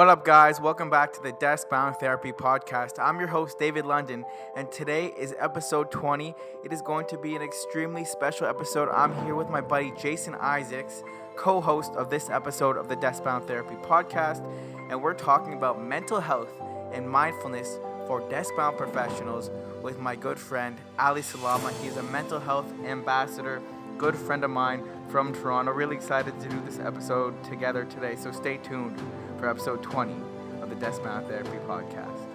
What up, guys? Welcome back to the Desk Bound Therapy Podcast. I'm your host, David London, and today is episode 20. It is going to be an extremely special episode. I'm here with my buddy Jason Isaacs, co host of this episode of the Desk Bound Therapy Podcast, and we're talking about mental health and mindfulness for desk bound professionals with my good friend Ali Salama. He's a mental health ambassador, good friend of mine from Toronto. Really excited to do this episode together today, so stay tuned for episode 20 of the Desk Bound Therapy Podcast.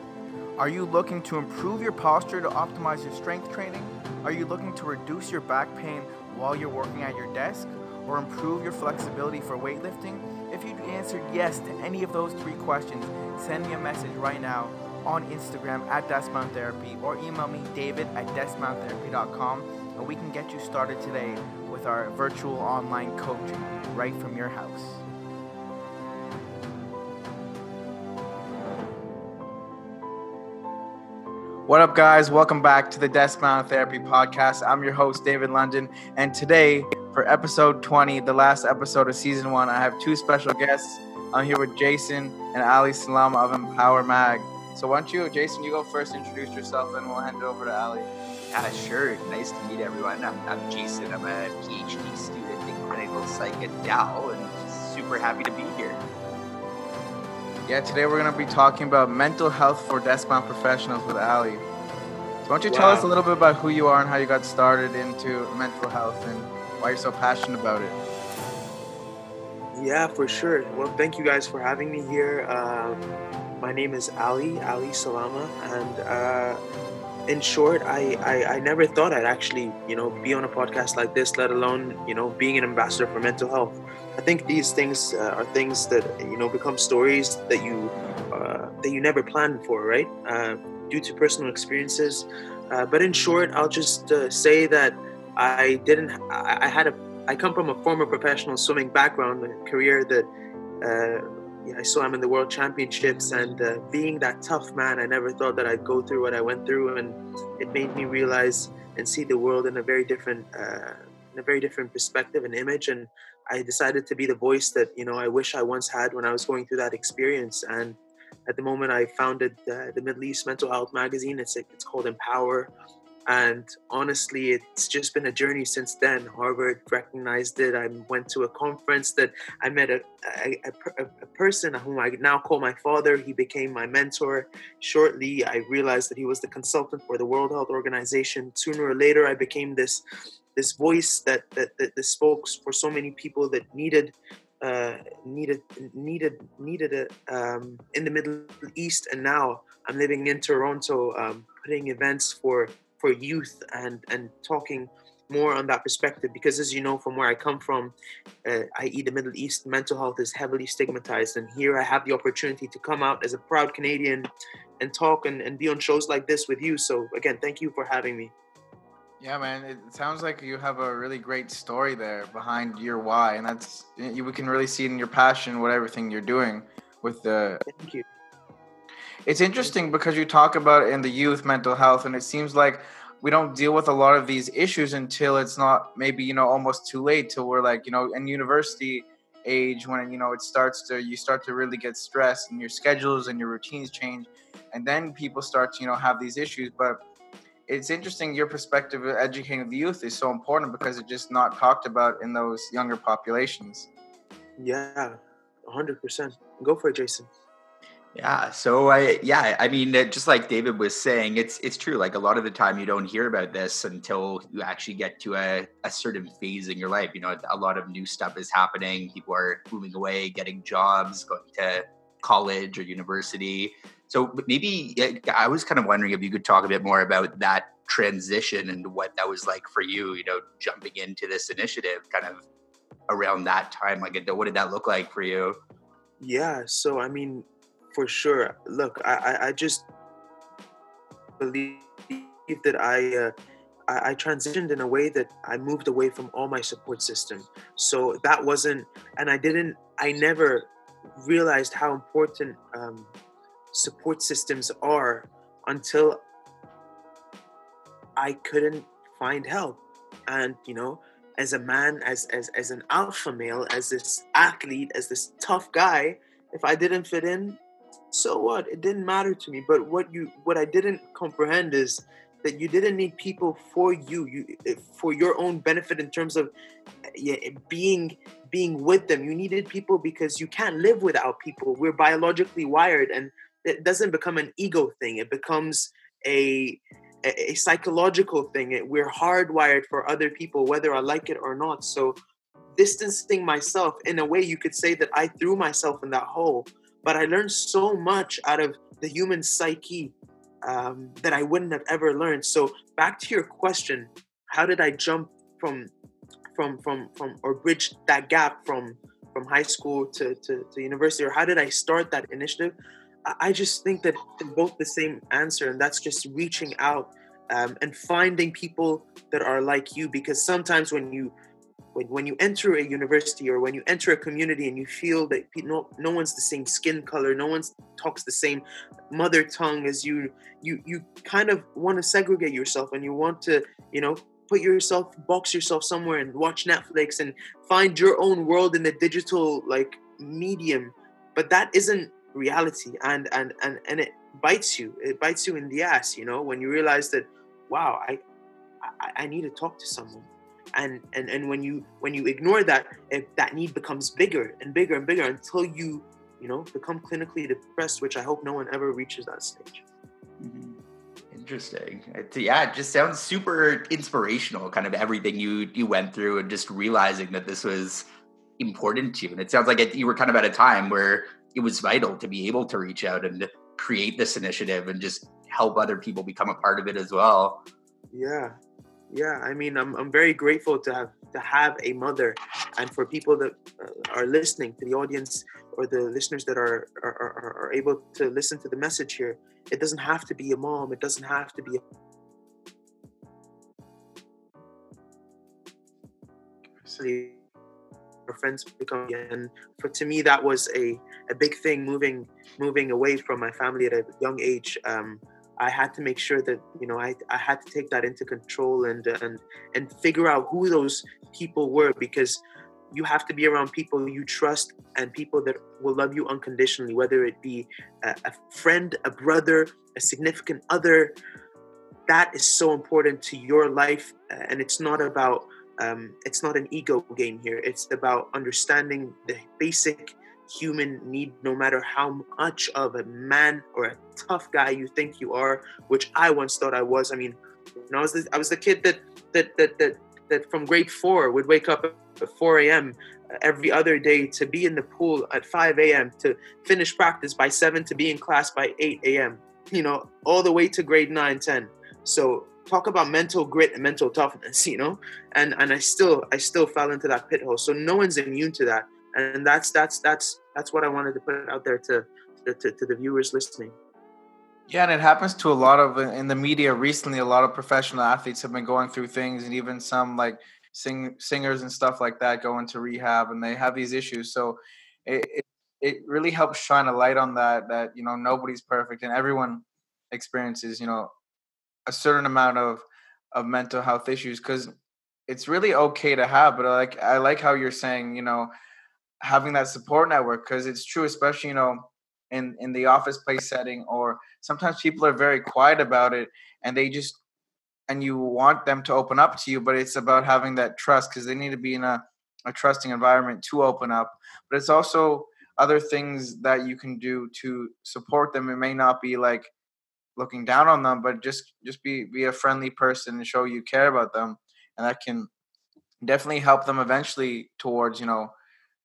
Are you looking to improve your posture to optimize your strength training? Are you looking to reduce your back pain while you're working at your desk? Or improve your flexibility for weightlifting? If you answered yes to any of those three questions, send me a message right now on Instagram at Deskbound Therapy or email me david at deskboundtherapy.com and we can get you started today with our virtual online coaching right from your house. What up, guys? Welcome back to the Desk Bound Therapy Podcast. I'm your host, David London, and today, for episode 20, the last episode of season one, I have two special guests. I'm here with Jason and Ali Salama of Empower Mag. So, why don't you, Jason, you go first, introduce yourself, and we'll hand it over to Ali. Yeah, sure. Nice to meet everyone. I'm, I'm Jason. I'm a PhD student in clinical psych at Dal, and super happy to be here. Yeah, today we're going to be talking about mental health for desk-bound professionals with Ali. So why don't you tell us a little bit about who you are and how you got started into mental health and why you're so passionate about it? Yeah, for sure. Well, thank you guys for having me here. Um, my name is Ali, Ali Salama, and uh, in short, I, I, I never thought I'd actually, you know, be on a podcast like this, let alone, you know, being an ambassador for mental health. I think these things uh, are things that you know become stories that you uh, that you never planned for, right? Uh, due to personal experiences. Uh, but in short, I'll just uh, say that I didn't. I, I, had a. I come from a former professional swimming background, a career that. Uh, I swam in the World Championships, and being that tough man, I never thought that I'd go through what I went through, and it made me realize and see the world in a very different, in a very different perspective and image. And I decided to be the voice that you know I wish I once had when I was going through that experience. And at the moment, I founded uh, the Middle East Mental Health magazine. It's it's called Empower, and honestly, it's just been a journey since then. Harvard recognized it. I went to a conference that I met a a, a, a person whom I now call my father. He became my mentor. Shortly, I realized that he was the consultant for the World Health Organization. Sooner or later, I became this this voice that that, that, that spoke for so many people that needed uh, needed needed needed it um, in the Middle East, and now I'm living in Toronto, um, putting events for for youth and and talking more on that perspective. Because as you know from where i come from uh, i.e the middle east mental health is heavily stigmatized. And here i have the opportunity to come out as a proud canadian and talk and, and be on shows like this with you. So again thank you for having me yeah, man. It sounds like you have a really great story there behind your why, and that's we can really see it in your passion, what everything you're doing with the. Thank you. It's interesting because you talk about in the youth mental health, and it seems like we don't deal with a lot of these issues until it's not maybe you know almost too late till we're like you know in university age when you know it starts to you start to really get stressed and your schedules and your routines change and then people start to you know have these issues but it's interesting your perspective of educating the youth is so important because it's just not talked about in those younger populations. Yeah, 100%. Go for it, Jason. Yeah. So I, yeah, I mean, uh, just like David was saying, it's it's true. Like a lot of the time, you don't hear about this until you actually get to a, a certain phase in your life. You know, a lot of new stuff is happening. People are moving away, getting jobs, going to college or university. So maybe I was kind of wondering if you could talk a bit more about that transition and what that was like for you, you know, jumping into this initiative kind of around that time. Like, what did that look like for you? Yeah. So, I mean, for sure. Look, I, I just believe that I, uh, I, I transitioned in a way that I moved away from all my support system. So that wasn't, and I didn't, I never realized how important um, support systems are until I couldn't find help. And, you know, as a man, as, as, as an alpha male, as this athlete, as this tough guy, if I didn't fit in, so what? It didn't matter to me. But what you what I didn't comprehend is that you didn't need people for you, you eh, for your own benefit in terms of yeah, being being with them. You needed people because you can't live without people. We're biologically wired, and it doesn't become an ego thing. It becomes a a, psychological thing. We're hardwired for other people, whether I like it or not. So distancing myself in a way you could say that I threw myself in that hole. But I learned so much out of the human psyche um, that I wouldn't have ever learned. So back to your question, how did I jump from from from from or bridge that gap from from high school to, to, to university or how did I start that initiative? I just think that both the same answer, and that's just reaching out um, and finding people that are like you. Because sometimes when you when, when you enter a university or when you enter a community and you feel that no, no one's the same skin color, no one talks the same mother tongue as you, you you kind of want to segregate yourself and you want to you know put yourself box yourself somewhere and watch Netflix and find your own world in the digital like medium. But that isn't reality and and and and it bites you. It bites you in the ass you know when you realize that wow i i, I need to talk to someone. And and and when you when you ignore that it, that need becomes bigger and bigger and bigger until you you know become clinically depressed which i hope no one ever reaches that stage. Mm-hmm. interesting. Yeah it just sounds super inspirational kind of everything you you went through and just realizing that this was important to you. And it sounds like it, you were kind of at a time where it was vital to be able to reach out and create this initiative and just help other people become a part of it as well. Yeah. Yeah, I mean, I'm, I'm very grateful to have to have a mother, and for people that uh, are listening to the audience or the listeners that are, are are, are able to listen to the message here. It doesn't have to be a mom. It doesn't have to be. A our friends become and for to me that was a, a big thing moving moving away from my family at a young age um, I had to make sure that you know I, I had to take that into control and and and figure out who those people were because you have to be around people you trust and people that will love you unconditionally whether it be a, a friend a brother a significant other that is so important to your life and it's not about um, it's not an ego game here. It's about understanding the basic human need, no matter how much of a man or a tough guy you think you are, which I once thought I was. I mean, I was the, I was the kid that that that that that from grade four would wake up at 4 a.m. every other day to be in the pool at 5 a.m. to finish practice by 7 to be in class by 8 a.m. You know, all the way to grade 9, 10. So talk about mental grit and mental toughness you know and and i still i still fell into that pit hole so no one's immune to that and that's that's that's that's what i wanted to put out there to to, to the viewers listening. Yeah and it happens to a lot of in the media recently a lot of professional athletes have been going through things and even some like sing, singers and stuff like that go into rehab and they have these issues. So it, it it really helps shine a light on that that you know nobody's perfect and everyone experiences you know a certain amount of of mental health issues because it's really okay to have but like i like how you're saying you know having that support network because it's true especially you know in in the office place setting or sometimes people are very quiet about it and they just and you want them to open up to you but it's about having that trust because they need to be in a, a trusting environment to open up. But it's also other things that you can do to support them. It may not be like looking down on them, but just just be be a friendly person and show you care about them, and that can definitely help them eventually towards you know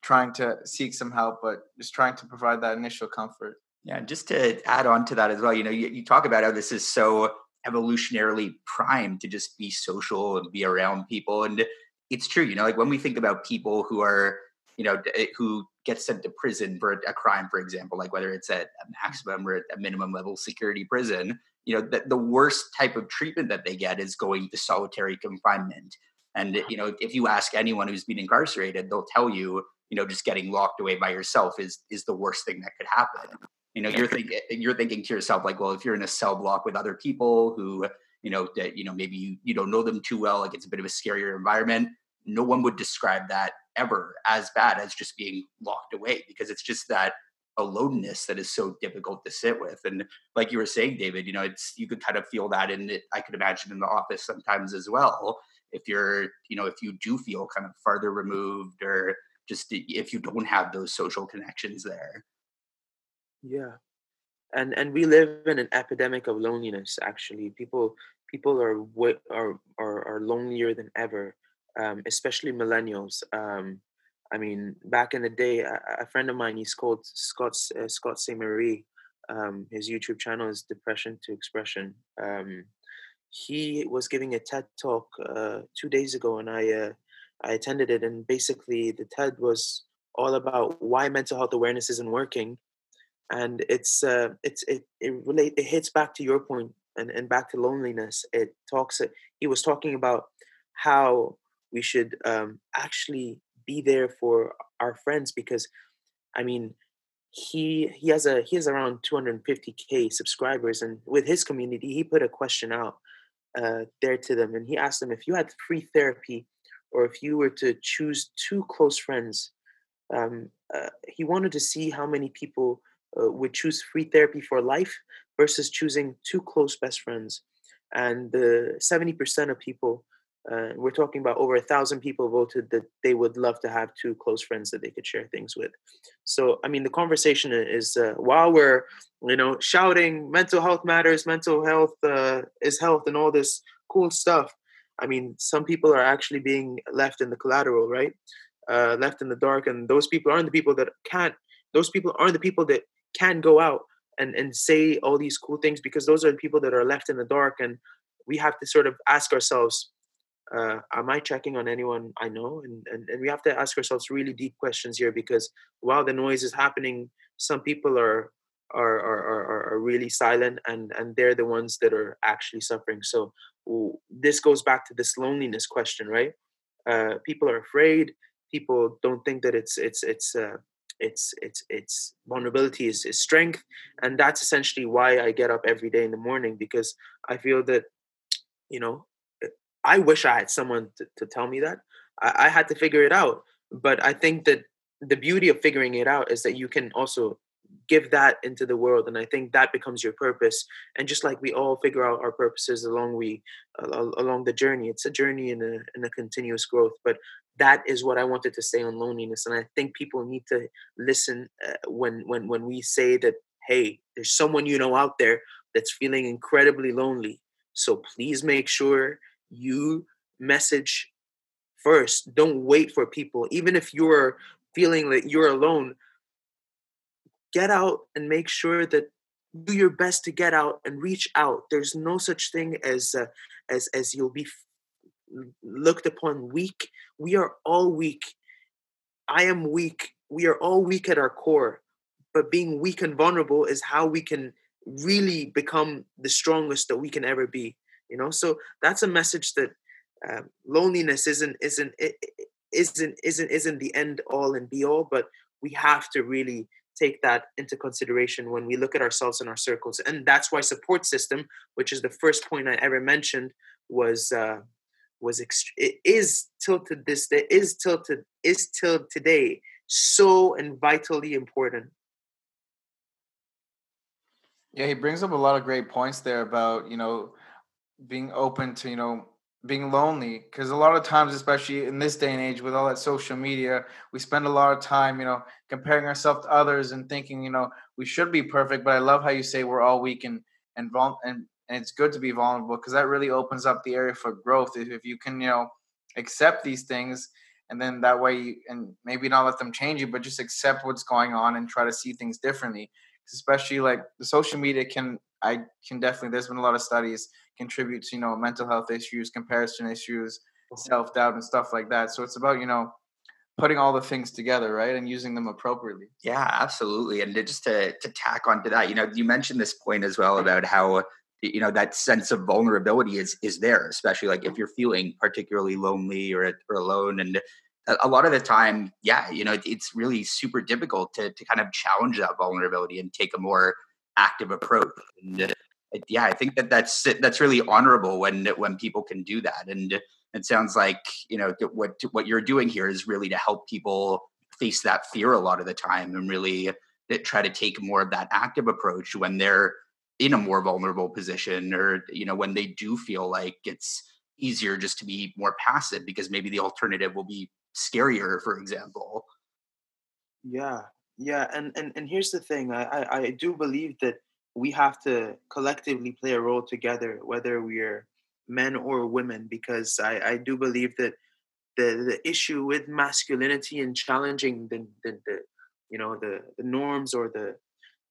trying to seek some help, but just trying to provide that initial comfort. Yeah, And just to add on to that as well, you know, you, you talk about how this is so evolutionarily primed to just be social and be around people, and it's true. You know, like when we think about people who are you know, who get sent to prison for a crime, for example, like whether it's at a maximum or a minimum level security prison, you know, the, the worst type of treatment that they get is going to solitary confinement. And, you know, if you ask anyone who's been incarcerated, they'll tell you, you know, just getting locked away by yourself is is the worst thing that could happen. You know, you're thinking you're thinking to yourself like, well, if you're in a cell block with other people who, you know, that you know maybe you, you don't know them too well, like it's a bit of a scarier environment. No one would describe that ever as bad as just being locked away because it's just that aloneness that is so difficult to sit with. And like you were saying, David, you know, it's you could kind of feel that in it. I could imagine in the office sometimes as well. If you're, you know, if you do feel kind of farther removed or just if you don't have those social connections there. Yeah. And and we live in an epidemic of loneliness actually. People people are are are, are lonelier than ever, um, especially millennials. Um, I mean, back in the day, a, a friend of mine, he's called Scott uh, Scott Ste. Marie. Um, his YouTube channel is Depression to Expression. Um, he was giving a TED talk uh, two days ago, and I uh, I attended it. And basically, the TED was all about why mental health awareness isn't working, and it's uh, it's it it relate it hits back to your point and and back to loneliness. It talks. He was talking about how we should um, actually be there for our friends because i mean he he has a he has around 250k subscribers and with his community he put a question out uh, there to them and he asked them if you had free therapy or if you were to choose two close friends um, uh, he wanted to see how many people uh, would choose free therapy for life versus choosing two close best friends and the 70% of people uh, we're talking about over a thousand people voted that they would love to have two close friends that they could share things with. So, I mean, the conversation is uh, while we're, you know, shouting mental health matters, mental health uh, is health, and all this cool stuff. I mean, some people are actually being left in the collateral, right? Uh, left in the dark, and those people aren't the people that can't. Those people aren't the people that can go out and and say all these cool things because those are the people that are left in the dark, and we have to sort of ask ourselves uh, am I checking on anyone I know? And, and, and we have to ask ourselves really deep questions here because while the noise is happening, some people are are are, are, are really silent and, and they're the ones that are actually suffering. So this goes back to this loneliness question, right? Uh, people are afraid. People don't think that it's it's it's uh, it's it's it's vulnerability is, is strength, and that's essentially why I get up every day in the morning because I feel that you know I wish I had someone to, to tell me that. I, I had to figure it out. But I think that the beauty of figuring it out is that you can also give that into the world and i think that becomes your purpose and just like we all figure out our purposes along we uh, along the journey it's a journey and a, a continuous growth but that is what i wanted to say on loneliness and i think people need to listen uh, when when when we say that hey there's someone you know out there that's feeling incredibly lonely so please make sure you message first. Don't wait for people. Even if you're feeling that you're alone, get out and make sure that do your best to get out and reach out. There's no such thing as uh, as as you'll be looked upon weak. We are all weak. I am weak. We are all weak at our core. But being weak and vulnerable is how we can really become the strongest that we can ever be you know so that's a message that um, loneliness isn't isn't isn't isn't isn't the end all and be all but we have to really take that into consideration when we look at ourselves in our circles. And that's why support system which is the first point i ever mentioned was uh was ext- it is till to this day is till to is till today so and vitally important. Yeah he brings up a lot of great points there about you know being open to you know being lonely because a lot of times especially in this day and age with all that social media we spend a lot of time you know comparing ourselves to others and thinking you know we should be perfect but i love how you say we're all weak and and and, and it's good to be vulnerable because that really opens up the area for growth if, if you can you know accept these things and then that way you, and maybe not let them change you but just accept what's going on and try to see things differently especially like the social media can i can definitely there's been a lot of studies contribute to you know mental health issues comparison issues mm-hmm. self-doubt and stuff like that. So it's about you know putting all the things together right and using them appropriately. Yeah absolutely and just to to tack onto that you know you mentioned this point as well about how you know that sense of vulnerability is is there especially like if you're feeling particularly lonely or, or alone and a lot of the time yeah you know it's really super difficult to to kind of challenge that vulnerability and take a more active approach. And uh, yeah, I think that that's that's really honorable when when people can do that. And it sounds like you know what what you're doing here is really to help people face that fear a lot of the time and really uh, try to take more of that active approach when they're in a more vulnerable position or you know when they do feel like it's easier just to be more passive because maybe the alternative will be scarier for example. Yeah yeah and and, and here's the thing I, I i do believe that we have to collectively play a role together whether we're men or women because i i do believe that the the issue with masculinity and challenging the the, the you know the the norms or the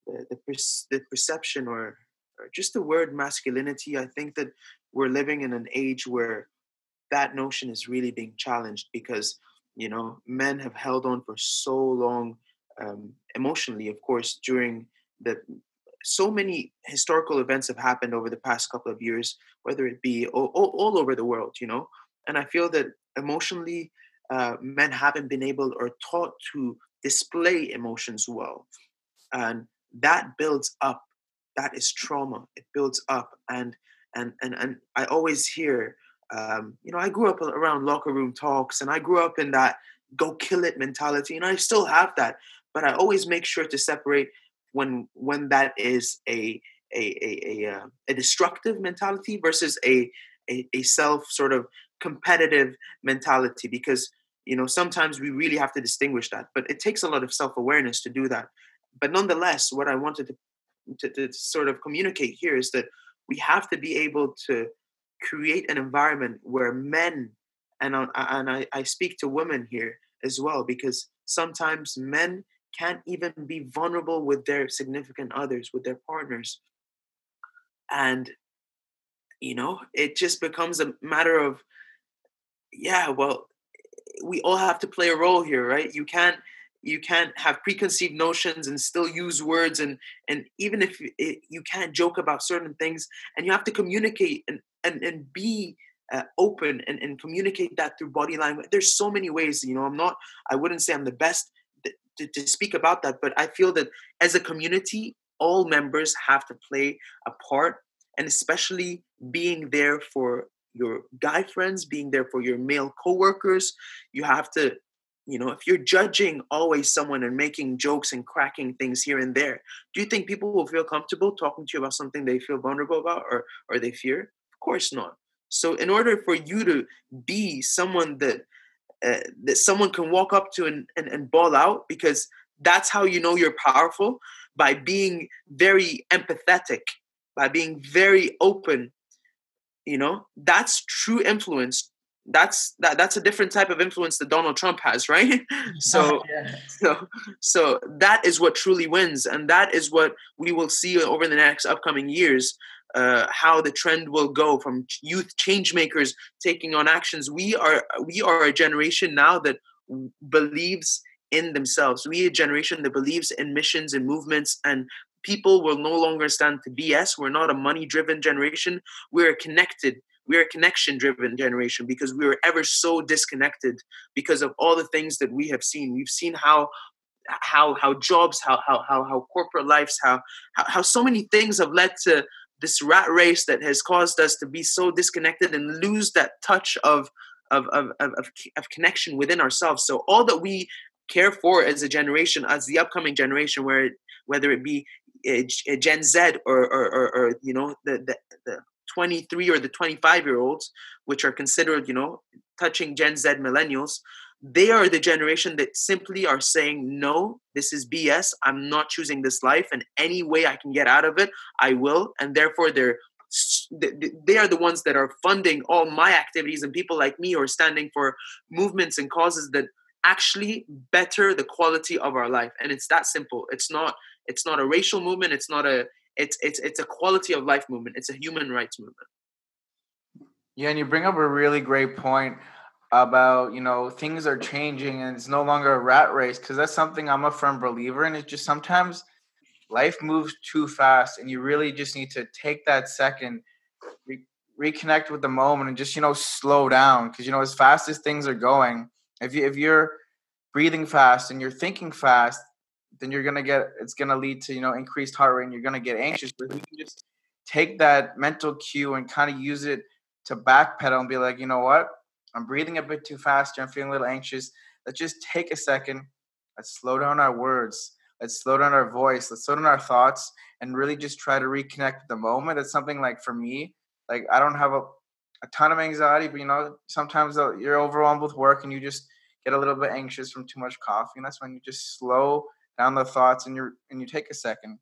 the, the, per- the perception or, or just the word masculinity i think that we're living in an age where that notion is really being challenged because you know men have held on for so long um, emotionally of course during the so many historical events have happened over the past couple of years whether it be all, all, all over the world you know? And i feel that emotionally uh, men haven't been able or taught to display emotions well. And that builds up that is trauma. It builds up and and and, and i always hear um, you know i grew up around locker room talks and i grew up in that go kill it mentality and i still have that but i always make sure to separate when when that is a a a, a, uh, a destructive mentality versus a, a a self sort of competitive mentality because you know sometimes we really have to distinguish that but it takes a lot of self-awareness to do that. But nonetheless what i wanted to, to, to sort of communicate here is that we have to be able to create an environment where men and and I, I speak to women here as well because sometimes men can't even be vulnerable with their significant others with their partners. And you know it just becomes a matter of yeah well we all have to play a role here right? You can't you can't have preconceived notions and still use words and and even if it, you can't joke about certain things and you have to communicate and and, and be uh, open and, and communicate that through body language. There's so many ways you know i'm not i wouldn't say i'm the best to, to speak about that but i feel that as a community all members have to play a part and especially being there for your guy friends, being there for your male coworkers. You have to, you know, if you're judging always someone and making jokes and cracking things here and there, do you think people will feel comfortable talking to you about something they feel vulnerable about or or they fear? Of course not. So in order for you to be someone that uh, that someone can walk up to and, and, and ball out because that's how you know you're powerful by being very empathetic by being very open you know that's true influence that's that that's a different type of influence that Donald Trump has, right? so yeah. so so that is what truly wins, and that is what we will see over the next upcoming years. Uh, how the trend will go from youth change makers taking on actions. We are we are a generation now that believes in themselves. We a generation that believes in missions and movements and people will no longer stand to BS. We're not a money driven generation. We're connected, we're a connection driven generation because we were ever so disconnected because of all the things that we have seen. We've seen how how how jobs, how how how, how corporate lives, how, how how so many things have led to this rat race that has caused us to be so disconnected and lose that touch of of, of, of, of connection within ourselves. So all that we care for as a generation, as the upcoming generation, where whether it be eh, eh, Gen Z or, or, or, or you know the, the, the 23 or the 25 year olds, which are considered you know touching Gen Z millennials, they are the generation that simply are saying no this is bs i'm not choosing this life and any way i can get out of it i will and therefore they're they are the ones that are funding all my activities and people like me are standing for movements and causes that actually better the quality of our life and it's that simple it's not it's not a racial movement. It's not a it's it's it's a quality of life movement. It's a human rights movement. Yeah, and you bring up a really great point about you know things are changing and it's no longer a rat race because that's something I'm a firm believer in. It's just sometimes life moves too fast and you really just need to take that second re- reconnect with the moment and just you know slow down because you know as fast as things are going if you if you're breathing fast and you're thinking fast then you're gonna get it's gonna lead to you know increased heart rate and you're gonna get anxious. But you can just take that mental cue and kind of use it to backpedal and be like, you know what, I'm breathing a bit too fast. I'm feeling a little anxious. Let's just take a second. Let's slow down our words. Let's slow down our voice. Let's slow down our thoughts and really just try to reconnect with the moment. It's something like for me, like I don't have a, a ton of anxiety, but you know, sometimes uh, you're overwhelmed with work and you just get a little bit anxious from too much coffee, and that's when you just slow down the thoughts and you and you take a second.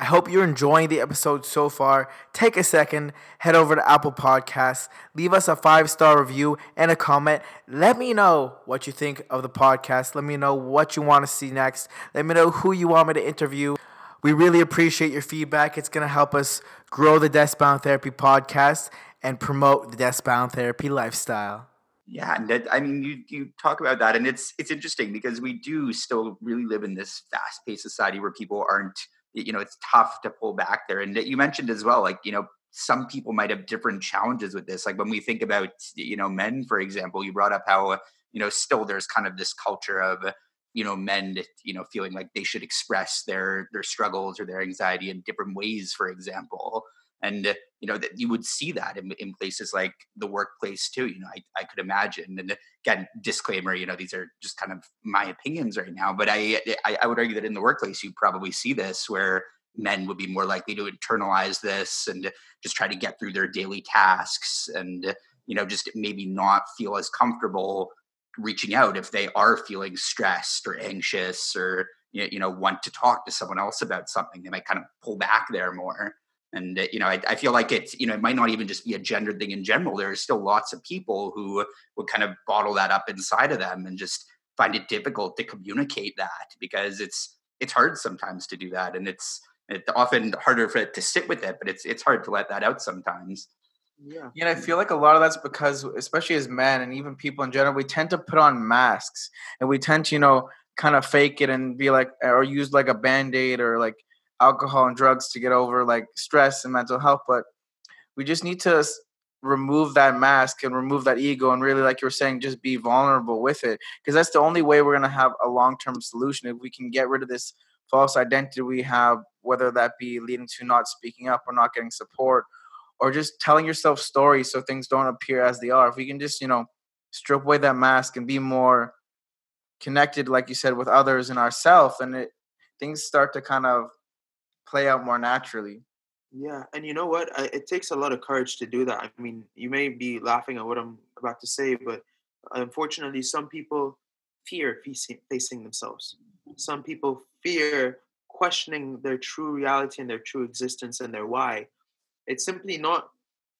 I hope you're enjoying the episode so far. Take a second, head over to Apple Podcasts, leave us a five star review and a comment. Let me know what you think of the podcast. Let me know what you want to see next. Let me know who you want me to interview. We really appreciate your feedback. It's going to help us grow the Deskbound Therapy podcast and promote the Deskbound Therapy lifestyle. Yeah, and that, I mean, you you talk about that, and it's it's interesting because we do still really live in this fast paced society where people aren't you know it's tough to pull back there and you mentioned as well like you know some people might have different challenges with this like when we think about you know men for example you brought up how you know still there's kind of this culture of you know men you know feeling like they should express their their struggles or their anxiety in different ways for example and uh, you know that you would see that in, in places like the workplace too you know I, I could imagine and again disclaimer you know these are just kind of my opinions right now but I, I i would argue that in the workplace you probably see this where men would be more likely to internalize this and just try to get through their daily tasks and you know just maybe not feel as comfortable reaching out if they are feeling stressed or anxious or you know want to talk to someone else about something. They might kind of pull back there more and uh, you know I, I, feel like it's you know it might not even just be a gender thing in general. There's still lots of people who would kind of bottle that up inside of them and just find it difficult to communicate that because it's it's hard sometimes to do that. And it's it's often harder for it to sit with it but it's it's hard to let that out sometimes. Yeah. Yeah i feel like a lot of that's because especially as men and even people in general we tend to put on masks and we tend to you know kind of fake it and be like or use like a band-aid or like alcohol and drugs to get over like stress and mental health but we just need to remove that mask and remove that ego and really like you were saying just be vulnerable with it because that's the only way we're going to have a long-term solution if we can get rid of this false identity we have whether that be leading to not speaking up or not getting support or just telling yourself stories so things don't appear as they are. If we can just you know strip away that mask and be more connected like you said with others and ourselves and it things start to kind of play out more naturally. Yeah, and you know what? it takes a lot of courage to do that. I mean, you may be laughing at what I'm about to say, but unfortunately, some people fear facing, themselves. Some people fear questioning their true reality and their true existence and their why. It's simply not.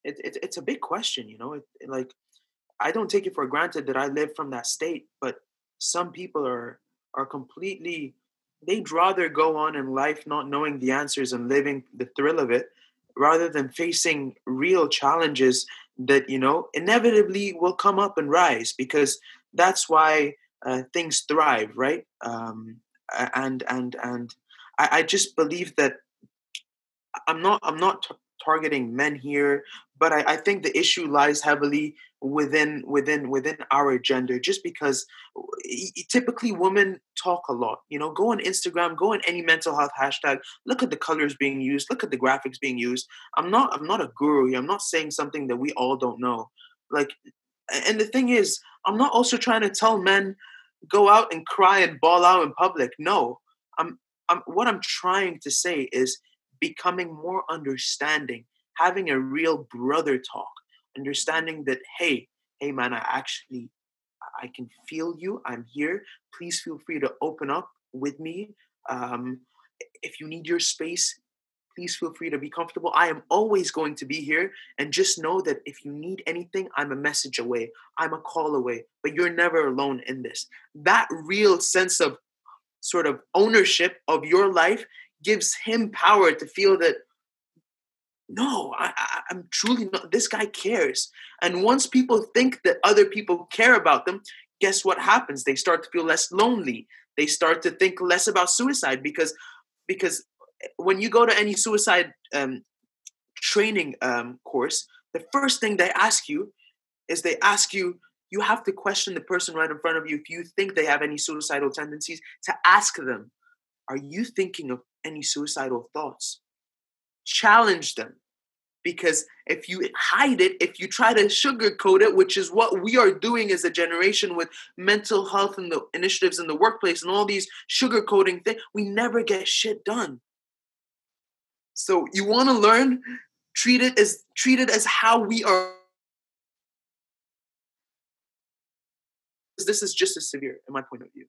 It, it it's a big question, you know. It, like, I don't take it for granted that I live from that state, but some people are are completely they'd rather go on in life not knowing the answers and living the thrill of it rather than facing real challenges that you know inevitably will come up and rise because that's why uh, things thrive right? Um, and and and I, I, just believe that i'm not i'm not t- targeting men here but I, I think the issue lies heavily within within within our gender just because uh, typically women talk a lot you know go on instagram go on any mental health hashtag look at the colors being used look at the graphics being used. I'm not i'm not a guru here i'm not saying something that we all don't know. Like and the thing is i'm not also trying to tell men go out and cry and bawl out in public. No i'm i'm what i'm trying to say is becoming more understanding having a real brother talk understanding that hey hey man i actually i can feel you i'm here please feel free to open up with me um, if you need your space please feel free to be comfortable. I am always going to be here and just know that if you need anything i'm a message away i'm a call away but you're never alone in this. That real sense of sort of ownership of your life gives him power to feel that no, I, I, I'm truly not. This guy cares. And once people think that other people care about them, guess what happens? They start to feel less lonely. They start to think less about suicide because because when you go to any suicide um, training um, course, the first thing they ask you is they ask you you have to question the person right in front of you if you think they have any suicidal tendencies to ask them are you thinking of any suicidal thoughts challenge them because if you hide it, if you try to sugarcoat it, which is what we are doing as a generation with mental health and the initiatives in the workplace and all these sugarcoating things, we never get shit done. So you want to learn, treat it as treat it as how we are. This is just as severe, in my point of view.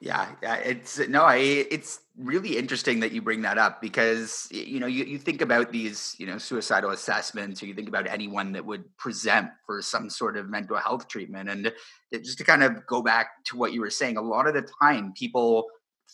Yeah, it's no, I it's really interesting that you bring that up because you know you, you think about these you know suicidal assessments or you think about anyone that would present for some sort of mental health treatment. And just to kind of go back to what you were saying a lot of the time people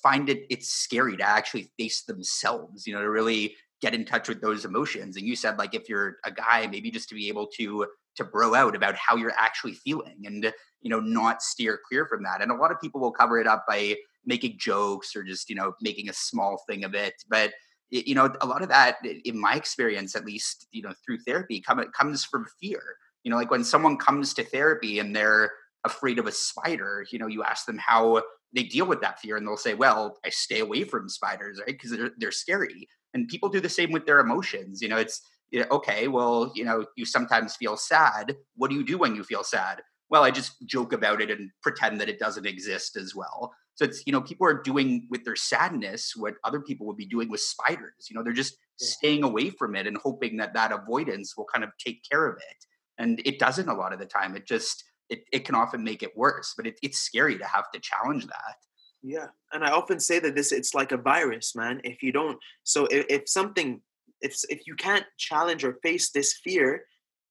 find it it's scary to actually face themselves you know to really get in touch with those emotions. And you said like if you're a guy maybe just to be able to to bro out about how you're actually feeling and you know not steer clear from that. And a lot of people will cover it up by making jokes or just you know making a small thing of it. But you know a lot of that in my experience at least you know through therapy come, comes from fear. You know like when someone comes to therapy and they're afraid of a spider you know you ask them how they deal with that fear and they'll say well i stay away from spiders right? Because they're, they're scary. And people do the same with their emotions. You know it's you know, okay, well, you know, you sometimes feel sad. What do you do when you feel sad? Well, I just joke about it and pretend that it doesn't exist as well. So it's, you know, people are doing with their sadness what other people would be doing with spiders. You know, they're just yeah. staying away from it and hoping that that avoidance will kind of take care of it. And it doesn't a lot of the time. It just, it, it can often make it worse, but it, it's scary to have to challenge that. Yeah. And I often say that this, it's like a virus, man. If you don't, so if, if something if if you can't challenge or face this fear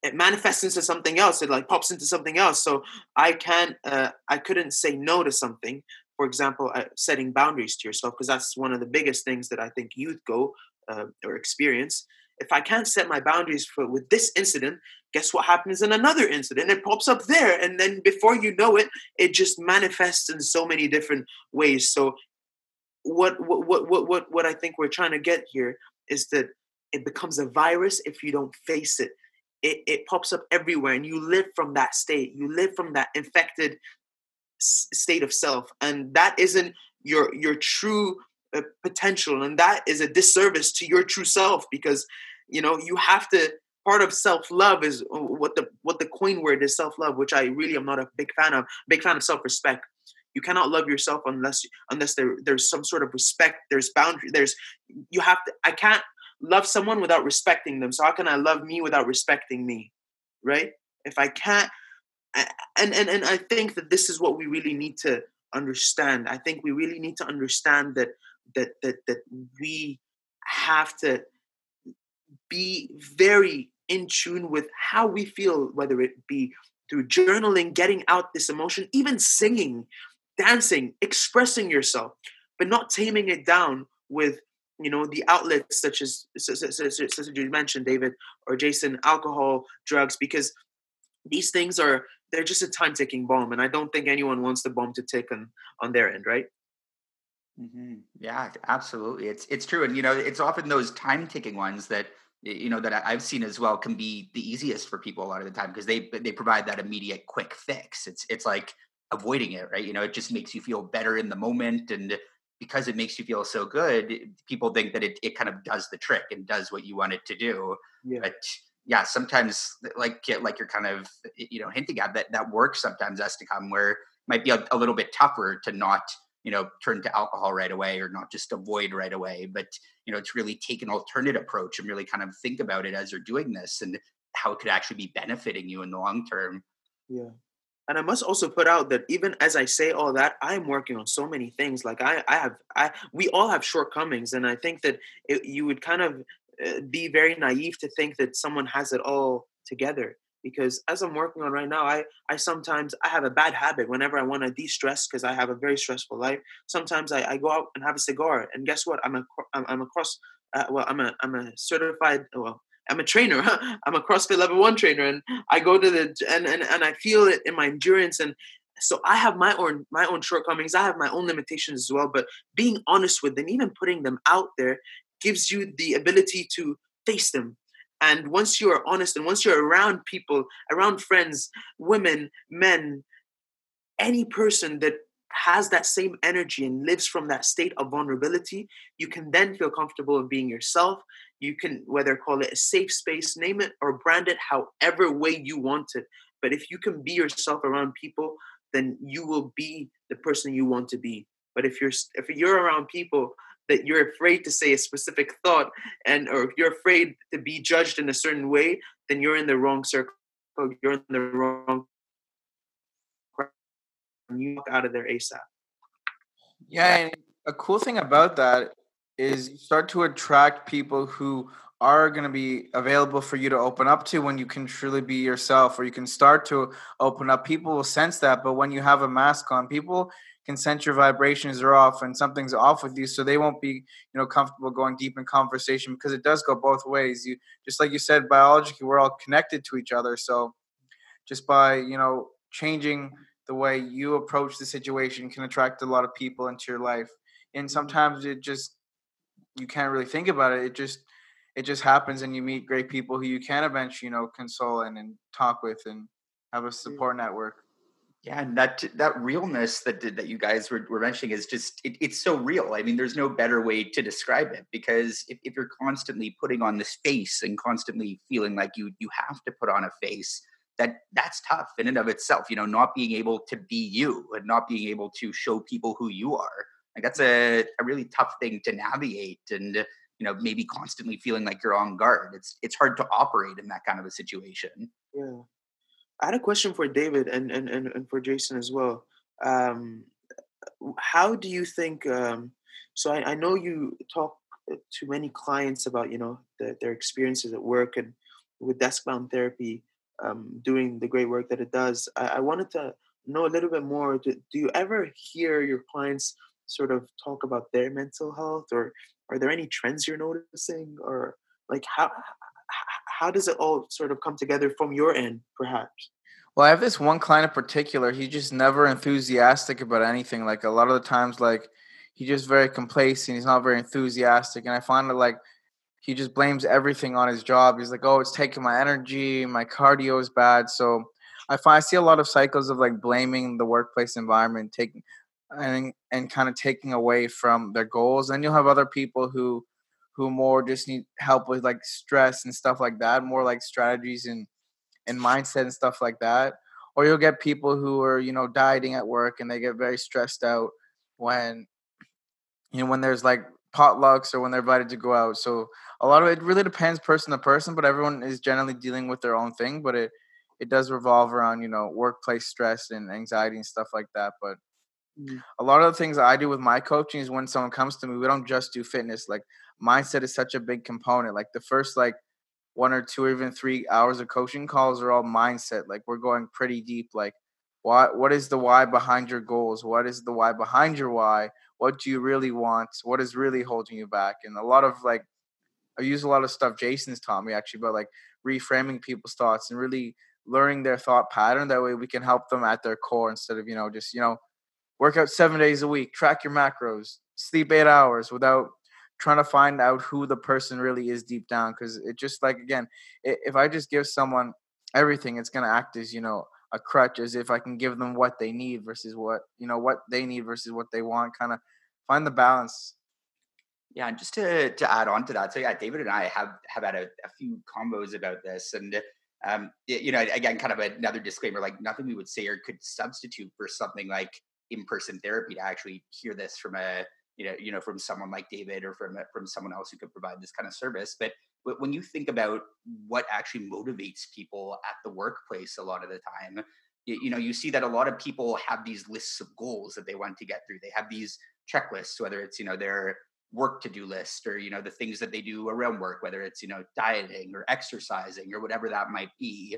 it manifests into something else. It like pops into something else. So i can't uh, i couldn't say no to something. For example uh, setting boundaries to yourself because that's one of the biggest things that i think youth go uh, or experience. If i can't set my boundaries for with this incident guess what happens in another incident? It pops up there and then before you know it it just manifests in so many different ways. So what what what what what, what i think we're trying to get here is that it becomes a virus if you don't face it. It, it pops up everywhere, and you live from that state. You live from that infected state of self, and that isn't your your true uh, potential, and that is a disservice to your true self because you know you have to. Part of self love is uh, what the what the coin word is self love, which I really am not a big fan of. Big fan of self respect you cannot love yourself unless unless there there's some sort of respect there's boundary there's you have to i can't love someone without respecting them. So how can I love me without respecting me? Right? If I can't and and and I think that this is what we really need to understand. I think we really need to understand that that that that we have to be very in tune with how we feel, whether it be through journaling, getting out this emotion, even singing, dancing, expressing yourself, but not taming it down with you know the outlets such as such as you mentioned david or jason alcohol drugs because these things are they're just a time ticking bomb and i don't think anyone wants the bomb to tick on on their end right? Mm-hmm. yeah absolutely. It's it's true and you know it's often those time ticking ones that you know that i've seen as well can be the easiest for people a lot of the time because they they provide that immediate quick fix. It's it's like avoiding it right? You know it just makes you feel better in the moment and because it makes you feel so good, people think that it, it kind of does the trick and does what you want it to do. Yeah. But yeah, sometimes like like you're kind of you know hinting at that that work sometimes has to come where it might be a, a little bit tougher to not you know turn to alcohol right away or not just avoid right away, but you know to really take an alternate approach and really kind of think about it as you're doing this and how it could actually be benefiting you in the long term. Yeah and I must also put out that even as I say all that, I'm working on so many things. Like I, I have, I we all have shortcomings, and I think that it, you would kind of uh, be very naive to think that someone has it all together. Because as I'm working on right now, I, I sometimes I have a bad habit. Whenever I want to de-stress, because I have a very stressful life, sometimes I, I go out and have a cigar. And guess what? I'm a I'm, I'm across. Uh, well, I'm a I'm a certified well I'm a trainer. I'm a CrossFit level one trainer, and I go to the and and and I feel it in my endurance, and so I have my own my own shortcomings. I have my own limitations as well. But being honest with them, even putting them out there, gives you the ability to face them. And once you are honest, and once you're around people, around friends, women, men, any person that has that same energy and lives from that state of vulnerability, you can then feel comfortable of being yourself you can whether call it a safe space name it or brand it however way you want it. But if you can be yourself around people then you will be the person you want to be. But if you're if you're around people that you're afraid to say a specific thought and or if you're afraid to be judged in a certain way then you're in the wrong circle you're in the wrong you walk out of there asap yeah and a cool thing about that is you start to attract people who are going to be available for you to open up to when you can truly be yourself or you can start to open up. People will sense that but when you have a mask on people can sense your vibrations are off and something's off with you so they won't be you know comfortable going deep in conversation because it does go both ways. You just like you said biologically we're all connected to each other so just by you know changing the way you approach the situation can attract a lot of people into your life. And sometimes it just you can't really think about it it just it just happens and you meet great people who you can eventually you know console and, and talk with and have a mm. support network yeah, and that that realness that that you guys were, were mentioning is just it, it's so real. I mean, there's no better way to describe it because if, if you're constantly putting on this face and constantly feeling like you you have to put on a face, that that's tough in and of itself. You know, not being able to be you and not being able to show people who you are. Like that's a, a really tough thing to navigate and you know maybe constantly feeling like you're on guard. It's it's hard to operate in that kind of a situation. Yeah. I had a question for David and and and, and for Jason as well. Um, how do you think? Um, so I, I know you talk uh, to many clients about you know the, their experiences at work and with desk bound therapy, um, doing the great work that it does. I, I wanted to know a little bit more. Do, do you ever hear your clients sort of talk about their mental health, or are there any trends you're noticing, or like how how does it all sort of come together from your end, perhaps? Well, I have this one client in particular. He's just never enthusiastic about anything. Like a lot of the times, like he's just very complacent. He's not very enthusiastic, and I find that like he just blames everything on his job. He's like, "Oh, it's taking my energy. My cardio is bad." So I find I see a lot of cycles of like blaming the workplace environment, taking and and kind of taking away from their goals. And you'll have other people who who more just need help with like stress and stuff like that, more like strategies and and mindset and stuff like that. Or you'll get people who are, you know, dieting at work and they get very stressed out when you know when there's like potlucks or when they're invited to go out. So a lot of it really depends person to person, but everyone is generally dealing with their own thing. But it it does revolve around, you know, workplace stress and anxiety and stuff like that. But mm. a lot of the things I do with my coaching is when someone comes to me, we don't just do fitness. Like mindset is such a big component. Like the first like one or two or even three hours of coaching calls are all mindset. Like we're going pretty deep. Like what what is the why behind your goals? What is the why behind your why? What do you really want? What is really holding you back? And a lot of like I use a lot of stuff Jason's taught me actually about like reframing people's thoughts and really learning their thought pattern. That way we can help them at their core instead of, you know, just, you know, work out seven days a week, track your macros, sleep eight hours without trying to find out who the person really is deep down because it just like again if i just give someone everything it's to act as you know a crutch as if i can give them what they need versus what you know what they need versus what they want kind of find the balance. Yeah and just to to add on to that so yeah david and i have have had a, a few combos about this and um you know again kind of another disclaimer like nothing we would say or could substitute for something like in-person therapy to actually hear this from a you know, you know, from someone like David or from from someone else who could provide this kind of service. But when you think about what actually motivates people at the workplace, a lot of the time, you, you know, you see that a lot of people have these lists of goals that they want to get through. They have these checklists, whether it's you know their work to do list or you know the things that they do around work, whether it's you know dieting or exercising or whatever that might be.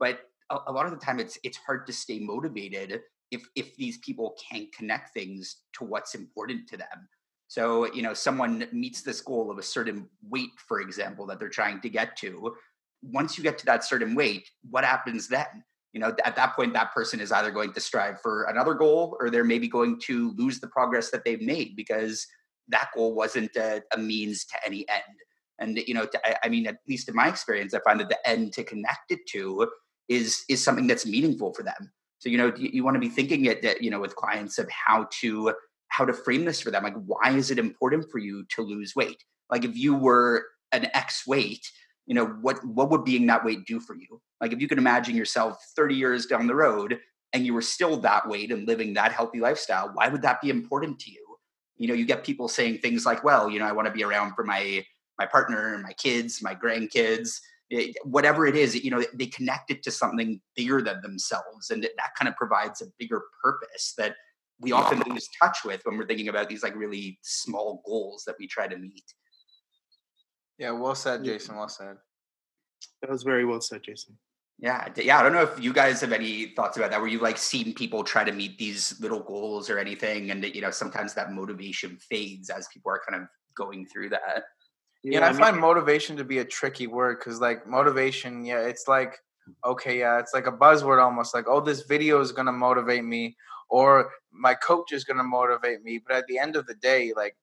But a, a lot of the time, it's it's hard to stay motivated if if these people can't connect things to what's important to them. So you know someone meets this goal of a certain weight for example that they're trying to get to once you get to that certain weight what happens then? You know at that point that person is either going to strive for another goal or they're maybe going to lose the progress that they've made because that goal wasn't a, a means to any end. And you know to, I, I mean at least in my experience i find that the end to connect it to is is something that's meaningful for them so you know you, you want to be thinking it that you know with clients of how to how to frame this for them. Like why is it important for you to lose weight? Like if you were an X weight, you know, what what would being that weight do for you? Like if you can imagine yourself 30 years down the road and you were still that weight and living that healthy lifestyle, why would that be important to you? You know, you get people saying things like, well, you know, I want to be around for my my partner, and my kids, my grandkids, it, eh, whatever it is, you know, they connect it to something bigger than themselves. And that kind of provides a bigger purpose that we often lose touch with when we're thinking about these like really small goals that we try to meet. Yeah, well said, Jason. Well said. That was very well said, Jason. Yeah, yeah. I don't know if you guys have any thoughts about that. Where you like seen people try to meet these little goals or anything, and you know sometimes that motivation fades as people are kind of going through that. Yeah, yeah I, I mean, find motivation to be a tricky word because like motivation, yeah, it's like okay, yeah, it's like a buzzword almost. Like, oh, this video is gonna motivate me, or my coach is going to motivate me but at the end of the day like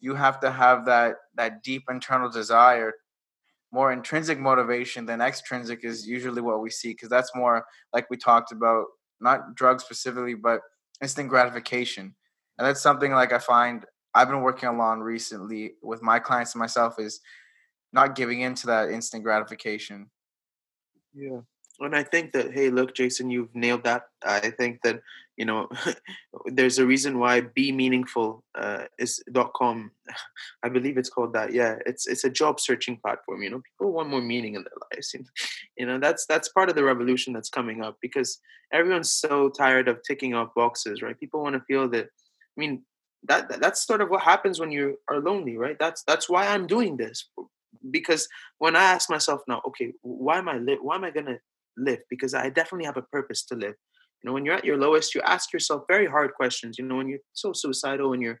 you have to have that that deep internal desire more intrinsic motivation than extrinsic is usually what we see because that's more like we talked about not drugs specifically but instant gratification and that's something like i find i've been working on recently with my clients and myself is not giving into that instant gratification yeah and I think that hey, look, Jason, you've nailed that. I think that you know there's a reason why Be Meaningful uh, is dot com. I believe it's called that. Yeah, it's it's a job searching platform. You know, people want more meaning in their lives. You know, that's that's part of the revolution that's coming up because everyone's so tired of ticking off boxes, right? People want to feel that. I mean, that that's sort of what happens when you are lonely, right? That's that's why I'm doing this because when I ask myself now, okay, why am I li- why am I gonna live because I definitely have a purpose to live. You know, when you're at your lowest, you ask yourself very hard questions. You know, when you're so suicidal and you're,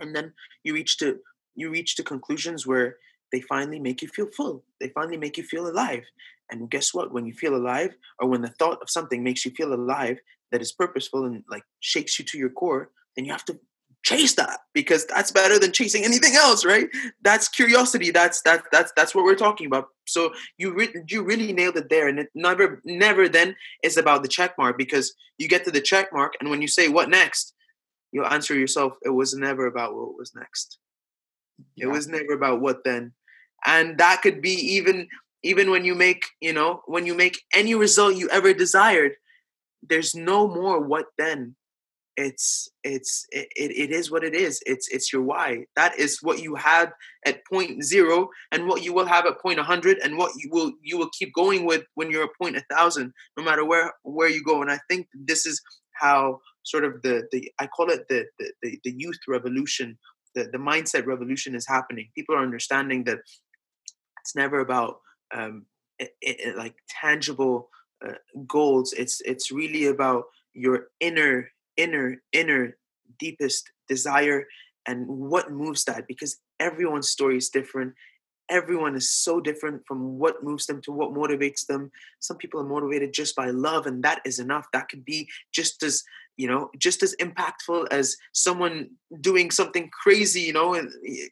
and then you reach to you reach to conclusions where they finally make you feel full. They finally make you feel alive. And guess what? When you feel alive, or when the thought of something makes you feel alive that is purposeful and like shakes you to your core, then you have to chase that because that's better than chasing anything else right? That's curiosity. That's that's that's that's what we're talking about. So you re- you really nailed it there and it never never then is about the check mark because you get to the check mark and when you say what next? you'll answer yourself it was never about what was next. Yeah. it was never about what then. And that could be even even when you make you know when you make any result you ever desired there's no more what then it's it's it, it is what it is. It's it's your why. That is what you had at point zero and what you will have at point 100 and what you will you will keep going with when you're at point a thousand no matter where where you go. And i think this is how sort of the the i call it the the, the youth revolution the, the mindset revolution is happening. People are understanding that it's never about um it, it, like tangible uh, goals. It's it's really about your inner inner, inner, deepest desire and what moves that because everyone's story is different. Everyone is so different from what moves them to what motivates them. Some people are motivated just by love, and that is enough. That could be just as you know, just as impactful as someone doing something crazy, you know, and eh,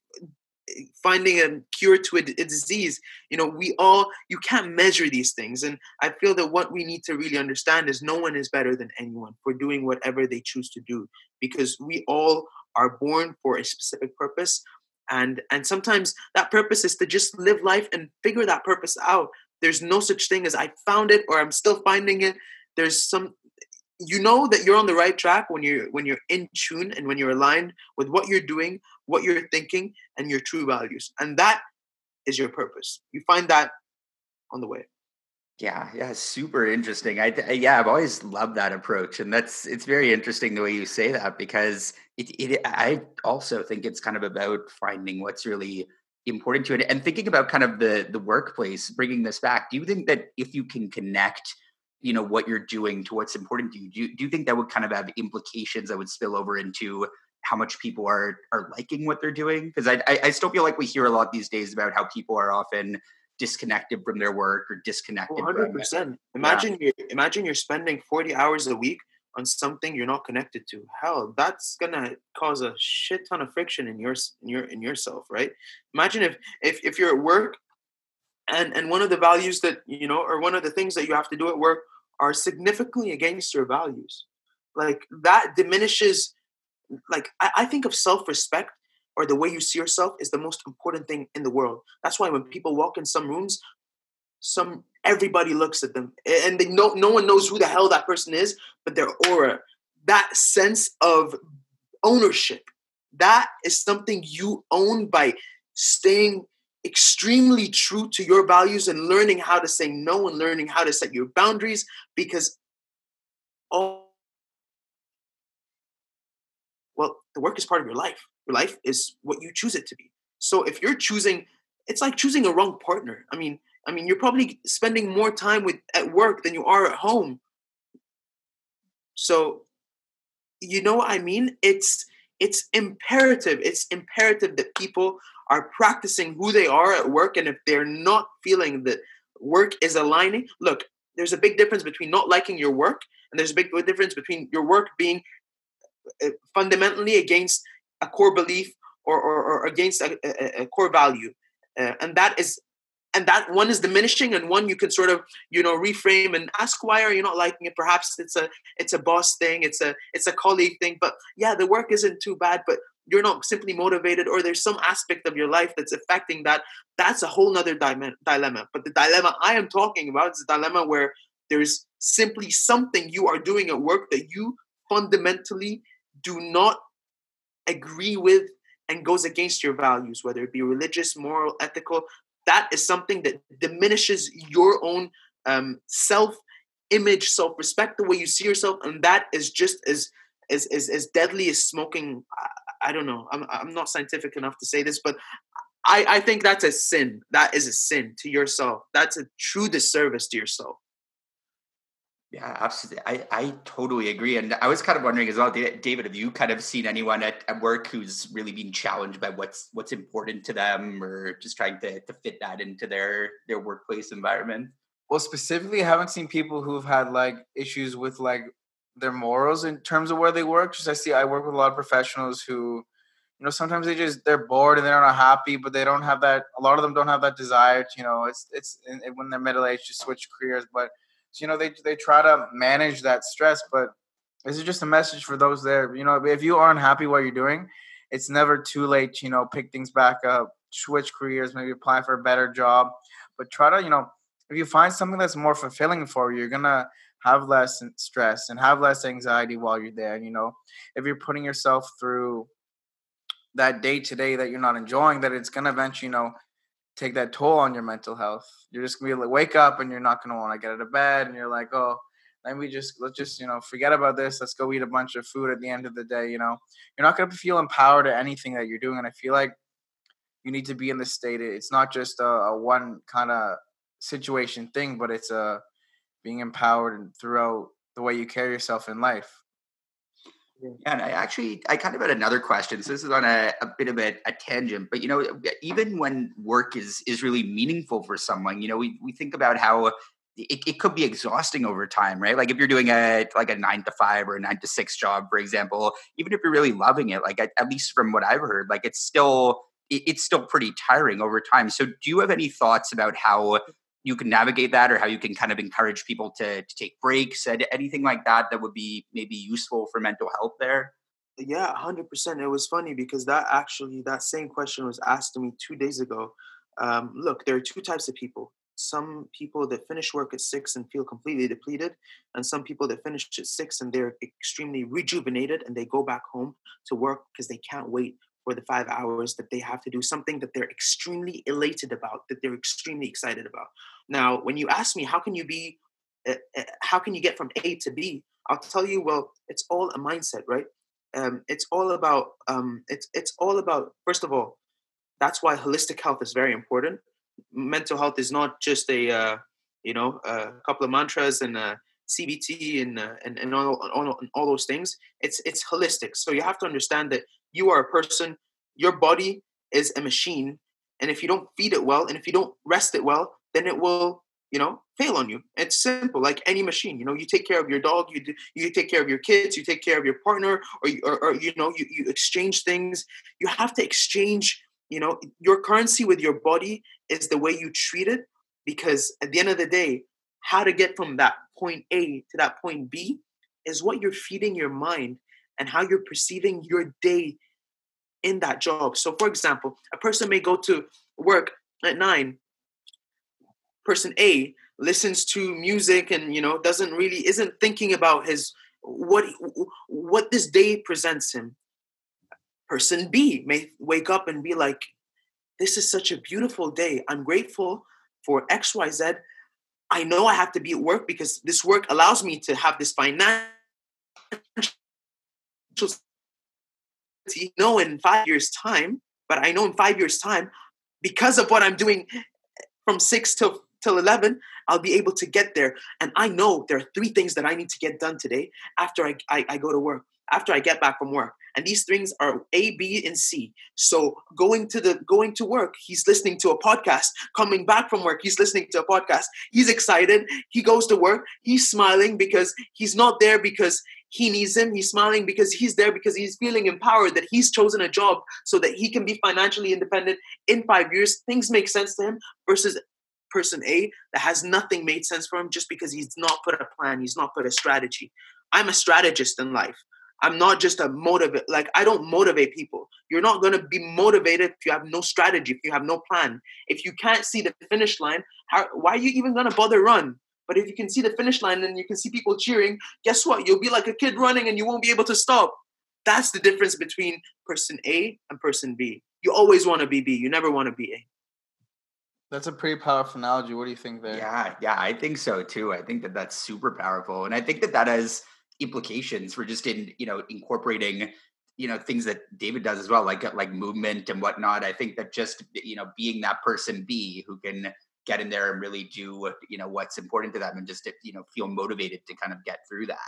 finding a cure to a, a, disease you know we all you can't measure these things. And i feel that what we need to really understand is no one is better than anyone for doing whatever they choose to do because we all are born for a specific purpose. And and sometimes that purpose is to just live life and figure that purpose out. There's no such thing as i found it or i'm still finding it. There's some you know that you're on the right track when you're when you're in tune and when you're aligned with what you're doing what you're thinking and your true values and that is your purpose. You find that on the way yeah yeah super interesting. I yeah i've always loved that approach and that's it's very interesting the way you say that because it, it i also think it's kind of about finding what's really important to it and thinking about kind of the the workplace bringing this back do you think that if you can connect you know what you're doing to what's important to you do, you do you think that would kind of have implications that would spill over into how much people are are liking what they're doing because I, I, I still feel like we hear a lot these days about how people are often disconnected from their work or disconnected 100 percent. Imagine yeah. you imagine you're spending 40 hours a week on something you're not connected to. Hell that's gonna cause a shit ton of friction in your in your in yourself right? Imagine if if if you're at work and and one of the values that you know or one of the things that you have to do at work are significantly against your values. Like that diminishes like i, I think of self-respect or the way you see yourself is the most important thing in the world. That's why when people walk in some rooms, some everybody looks at them and they know no one knows who the hell that person is, but their aura, that sense of ownership, that is something you own by staying extremely true to your values and learning how to say no and learning how to set your boundaries because all well the work is part of your life. Your life is what you choose it to be. So if you're choosing it's like choosing a wrong partner. I mean i mean you're probably spending more time with at work than you are at home. So you know what i mean? It's it's imperative. It's imperative that people are practicing who they are at work and if they're not feeling that work is aligning look there's a big difference between not liking your work and there's a big difference between your work being fundamentally against a core belief or, or, or against a, a, a, core value. Uh, and that is and that one is diminishing and one you can sort of you know reframe and ask why are you not liking it? Perhaps it's a it's a boss thing it's a it's a colleague thing but yeah the work isn't too bad but you're not simply motivated or there's some aspect of your life that's affecting that. That's a whole nother dilemma. But the dilemma i am talking about is a dilemma where there's simply something you are doing at work that you fundamentally do not agree with and goes against your values whether it be religious moral ethical that is something that diminishes your own um, self image self respect the way you see yourself and that is just as as as, as deadly as smoking I don't know. I'm I'm not scientific enough to say this, but I I think that's a sin. That is a sin to yourself. That's a true disservice to yourself. Yeah, absolutely. I, I totally agree. And I was kind of wondering as well, David, have you kind of seen anyone at, at work who's really being challenged by what's what's important to them or just trying to, to fit that into their their workplace environment? Well, specifically, I haven't seen people who've had like issues with like their morals in terms of where they work. Just I see I work with a lot of professionals who, you know, sometimes they just they're bored and they're not happy, but they don't have that. A lot of them don't have that desire. To, you know, it's it's when they're middle aged to switch careers, but you know they they try to manage that stress. But this is just a message for those there. You know, if you aren't happy what you're doing, it's never too late. You know, pick things back up, switch careers, maybe apply for a better job, but try to you know if you find something that's more fulfilling for you, you're gonna have less stress and have less anxiety while you're there. You know, if you're putting yourself through that day to day that you're not enjoying, that it's to eventually, you know, take that toll on your mental health. You're just to be like, wake up and you're not to want to get out of bed. And you're like, oh, let me just, let's just, you know, forget about this. Let's go eat a bunch of food at the end of the day. You know, you're not to feel empowered at anything that you're doing. And I feel like you need to be in this state. It's not just a, a one kind of situation thing, but it's a, being empowered throughout the way you carry yourself in life. Yeah, and I actually I kind of had another question. So this is on a, a bit of a, a, tangent, but you know, even when work is is really meaningful for someone, you know, we we think about how it, it could be exhausting over time, right? Like if you're doing a like a nine to five or a nine to six job, for example, even if you're really loving it, like at, at least from what I've heard, like it's still it, it's still pretty tiring over time. So do you have any thoughts about how you can navigate that or how you can kind of encourage people to, to take breaks and anything like that that would be maybe useful for mental health there? Yeah 100% it was funny because that actually that same question was asked to me two days ago um, look there are two types of people some people that finish work at six and feel completely depleted and some people that finish at six and they're extremely rejuvenated and they go back home to work because they can't wait for the five hours that they have to do something that they're extremely elated about, that they're extremely excited about. Now, when you ask me, how can you be, uh, how can you get from A to B? I'll tell you, well, it's all a mindset, right? Um, it's all about, um, it's it's all about. First of all, that's why holistic health is very important. Mental health is not just a, uh, you know, a couple of mantras and uh, CBT and, uh, and and all, all, all those things. It's it's holistic. So you have to understand that you are a person, your body is a machine. And if you don't feed it well and if you don't rest it well, then it will, you know, fail on you. It's simple, like any machine. You know, you take care of your dog, you do, you take care of your kids, you take care of your partner, or, or, or you know, you, you exchange things. You have to exchange, you know, your currency with your body is the way you treat it. Because at the end of the day, how to get from that point A to that point B is what you're feeding your mind and how you're perceiving your day in that job. So, for example, a person may go to work at nine. Person A listens to music and you know doesn't really isn't thinking about his what what this day presents him. Person B may wake up and be like, "This is such a beautiful day. I'm grateful for X, Y, Z. I know I have to be at work because this work allows me to have this financial know in five years' time, but I know in five years' time, because of what I'm doing eh, from six till till eleven, I'll be able to get there. And I know there are three things that I need to get done today after I, I, I go to work, after I get back from work. And these things are A, B, and C. So going to the going to work, he's listening to a podcast. Coming back from work, he's listening to a podcast. He's excited. He goes to work. He's smiling because he's not there because he needs him. He's smiling because he's there because he's feeling empowered that he's chosen a job so that he can be financially independent in five years. Things make sense to him versus person A that has nothing made sense for him just because he's not put a plan, he's not put a strategy. I'm a strategist in life. I'm not just a motivate. Like I don't motivate people. You're not going to be motivated if you have no strategy, if you have no plan. If you can't see the finish line, how, why are you even going to bother run? But if you can see the finish line and you can see people cheering, guess what? You'll be like a kid running and you won't be able to stop. That's the difference between person A and person B. You always want to be B. You never want to be A. That's a pretty powerful analogy. What do you think there? Yeah, yeah, I think so too. I think that that's super powerful, and I think that that has implications for just in you know incorporating you know things that David does as well, like like movement and whatnot. I think that just you know being that person B who can get in there and really do what you know what's important to them and just you know feel motivated to kind of get through that.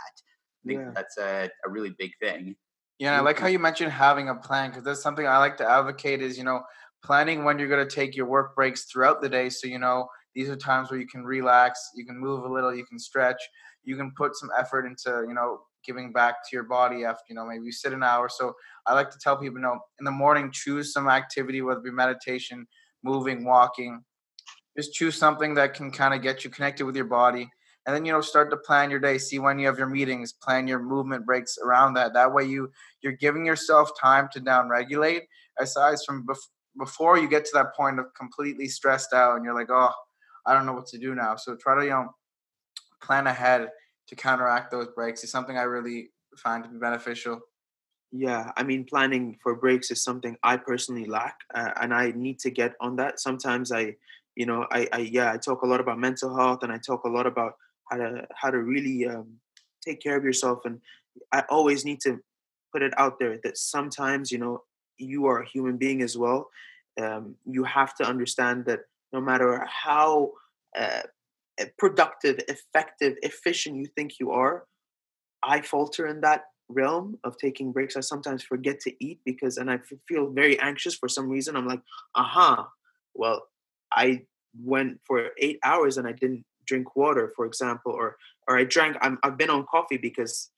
I think yeah. that's a, a really big thing. Yeah, I like how you mentioned having a plan because that's something I like to advocate is, you know, planning when you're going to take your work breaks throughout the day. So, you know, these are times where you can relax, you can move a little, you can stretch, you can put some effort into, you know, giving back to your body after, you know, maybe you sit an hour. So I like to tell people, you know, in the morning, choose some activity, whether it be meditation, moving, walking, just choose something that can kind of get you connected with your body and then you know start to plan your day see when you have your meetings plan your movement breaks around that. That way you you're giving yourself time to down regulate aside from bef- before you get to that point of completely stressed out and you're like oh i don't know what to do now. So try to you know plan ahead to counteract those breaks is something i really find to be beneficial. Yeah, I mean, planning for breaks is something I personally lack, uh, and I need to get on that. Sometimes I, you know, I, I, yeah, I talk a lot about mental health, and I talk a lot about how to how to really um, take care of yourself. And I always need to put it out there that sometimes, you know, you are a human being as well. Um, you have to understand that no matter how uh, productive, effective, efficient you think you are, I falter in that realm of taking breaks. I sometimes forget to eat because, and I feel very anxious for some reason. I'm like, aha, well, I went for eight hours and I didn't drink water, for example, or or I drank. I'm, I've been on coffee because,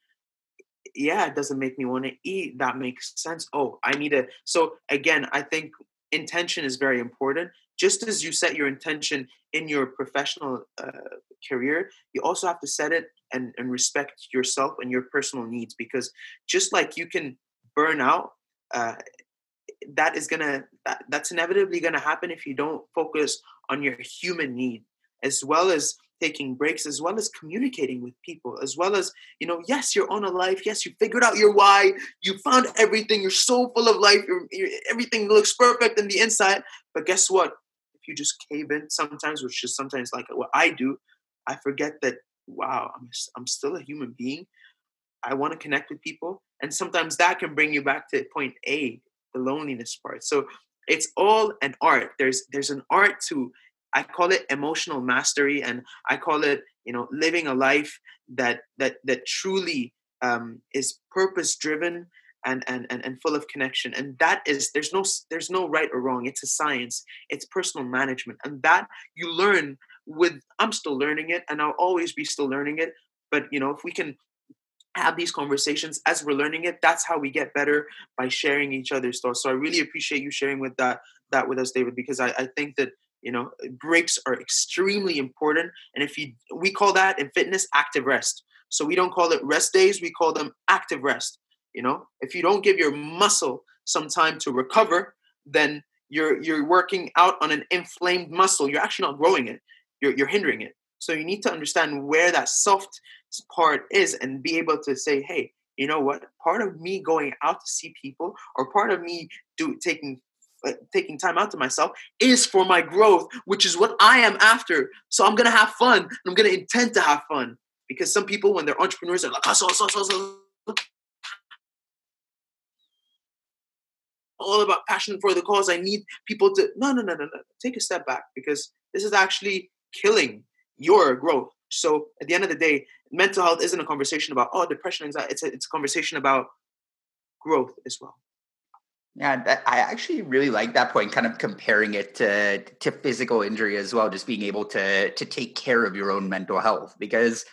yeah, it doesn't make me want to eat. That makes sense. Oh, I need to. So again, I think intention is very important. Just as you set your intention in your professional uh, career, you also have to set it and, and respect yourself and your personal needs because just like you can burn out uh, that is gonna that, that's inevitably gonna happen if you don't focus on your human need as well as taking breaks as well as communicating with people as well as you know yes you're on a life yes you figured out your why you found everything you're so full of life you're, you're, everything looks perfect in the inside but guess what if you just cave in sometimes which is sometimes like what i do i forget that wow, I'm, I'm still a human being. I want to connect with people. And sometimes that can bring you back to point A, the loneliness part. So it's all an art. There's there's an art to I call it emotional mastery, and I call it you know living a life that that that truly um, is purpose driven and, and and and full of connection. And that is there's no there's no right or wrong. It's a science. It's personal management, and that you learn with i'm still learning it and i'll always be still learning it but you know if we can have these conversations as we're learning it that's how we get better by sharing each other's thoughts so i really appreciate you sharing with that that with us david because i, I think that you know breaks are extremely important and if you we call that in fitness active rest so we don't call it rest days we call them active rest you know if you don't give your muscle some time to recover, then you're you're working out on an inflamed muscle. You're actually not growing it. You're you're hindering it. So you need to understand where that soft part is and be able to say, hey, you know what? Part of me going out to see people, or part of me do taking uh, taking time out to myself is for my growth, which is what I am after. So I'm gonna have fun. I'm gonna intend to have fun because some people, when they're entrepreneurs, are like hustle, hustle, hustle, all about passion for the cause. I need people to no, no, no, no, no. Take a step back because this is actually killing your growth. So at the end of the day, mental health isn't a conversation about oh depression, anxiety. It's a, it's a conversation about growth as well. Yeah, that, I actually really like that point, kind of comparing it to to physical injury as well, just being able to to take care of your own mental health. Because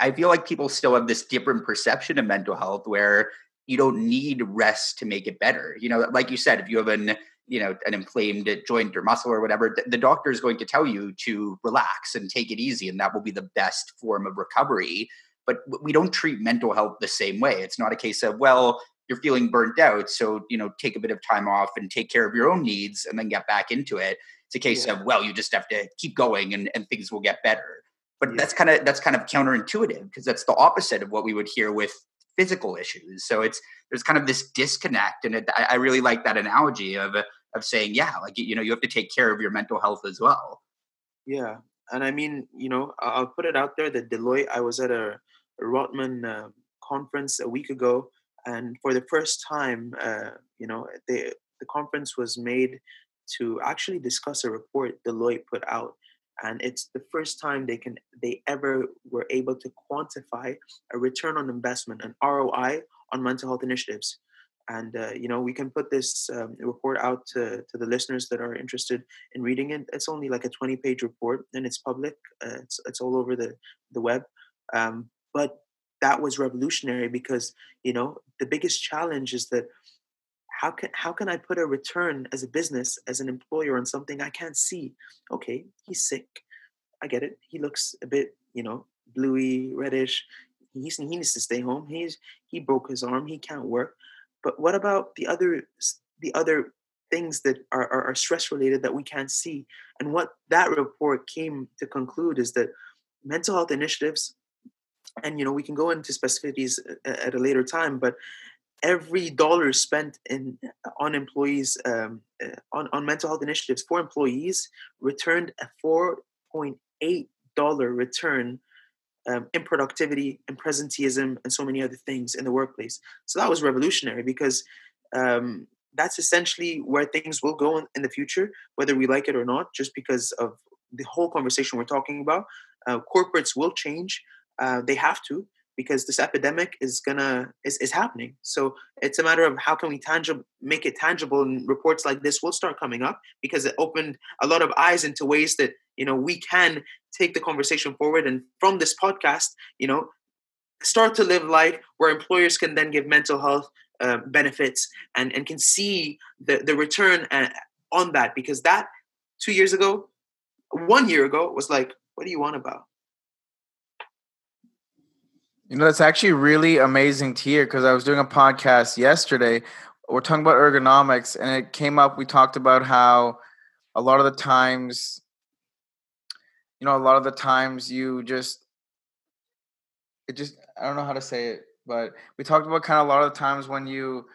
I feel like people still have this different perception of mental health, where you don't need rest to make it better. You know, like you said, if you have an you know an inflamed joint or muscle or whatever, the doctor is going to tell you to relax and take it easy, and that will be the best form of recovery. But we don't treat mental health the same way. It's not a case of well, you're feeling burnt out, so you know take a bit of time off and take care of your own needs, and then get back into it. It's a case yeah. of well, you just have to keep going, and, and things will get better. But yeah. that's kind of that's kind of counterintuitive because that's the opposite of what we would hear with physical issues. So it's there's kind of this disconnect, and it, I, really like that analogy of of saying, yeah, like you know, you have to take care of your mental health as well. Yeah, and I mean, you know, I'll put it out there that Deloitte. I was at a, a Rotman uh, conference a week ago, and for the first time, uh, you know, the the conference was made to actually discuss a report Deloitte put out and it's the first time they can they ever were able to quantify a return on investment an roi on mental health initiatives. And uh, you know we can put this um, report out to, to the listeners that are interested in reading it. It's only like a 20 page report and it's public. Uh, it's, it's all over the, the web. Um, but that was revolutionary because you know the biggest challenge is that how can how can I put a return as a business, as an employer on something I can't see? Okay, he's sick. I get it. He looks a bit, you know, bluey, reddish. He's, he needs to stay home. He's he broke his arm. He can't work. But what about the other the other things that are, are, are stress related that we can't see? And what that report came to conclude is that mental health initiatives and you know we can go into specificities uh, at a later time but every dollar spent in on employees um, uh, on, on mental health initiatives for employees returned a 4.8 dollar return um, in productivity and presenteeism and so many other things in the workplace. So that was revolutionary because um, that's essentially where things will go in, in, the future whether we like it or not just because of the whole conversation we're talking about. Uh, corporates will change. Uh, they have to because this epidemic is gonna is, is happening. So it's a matter of how can we tangible make it tangible and reports like this will start coming up because it opened a lot of eyes into ways that you know we can take the conversation forward and from this podcast you know start to live life where employers can then give mental health uh, benefits and and can see the the return uh, on that because that two years ago one year ago was like what do you want about you know, that's actually really amazing to hear because I was doing a podcast yesterday. We're talking about ergonomics, and it came up. We talked about how a lot of the times, you know, a lot of the times you just, it just, I don't know how to say it, but we talked about kind of a lot of the times when you,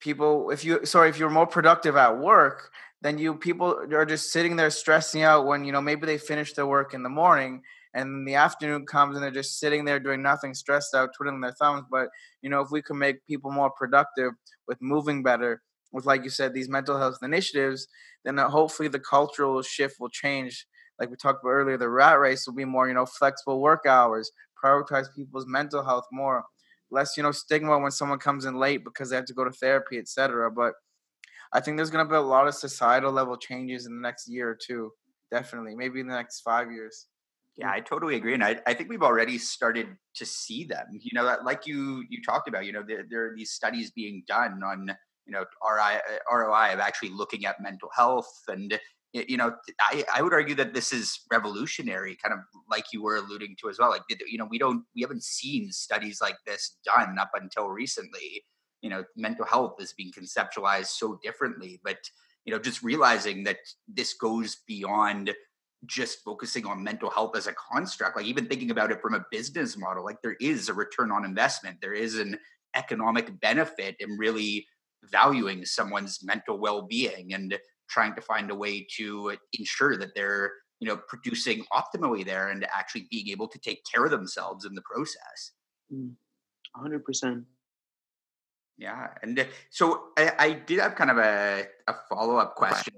people, if you, sorry, if you're more productive at work, then you people are just sitting there stressing out when, you know, maybe they finish their work in the morning and the afternoon comes and they're just sitting there doing nothing, stressed out, twiddling their thumbs. But you know, if we can make people more productive with moving better, with like you said, these mental health initiatives, then uh, hopefully the cultural shift will change. Like we talked about earlier, the rat race will be more, you know, flexible work hours, prioritize people's mental health more, less, you know, stigma when someone comes in late because they have to go to therapy, etc. But I think there's going to be a lot of societal level changes in the next year or two. Definitely, maybe in the next five years. Yeah, mm. I totally agree, and I, I think we've already started to see them. You know, like you you talked about. You know, there, there are these studies being done on you know RI, uh, ROI of actually looking at mental health, and you know, I I would argue that this is revolutionary, kind of like you were alluding to as well. Like you know, we don't we haven't seen studies like this done up until recently. you know mental health is being conceptualized so differently but you know just realizing that this goes beyond just focusing on mental health as a construct like even thinking about it from a business model like there is a return on investment there is an economic benefit in really valuing someone's mental well-being and trying to find a way to ensure that they're you know producing optimally there and actually being able to take care of themselves in the process. 100% mm, yeah and uh, so i, I did have kind of a, a follow-up question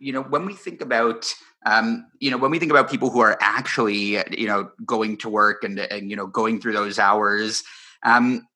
you know when we think about um, you know when we think about people who are actually you know going to work and and you know going through those hours um,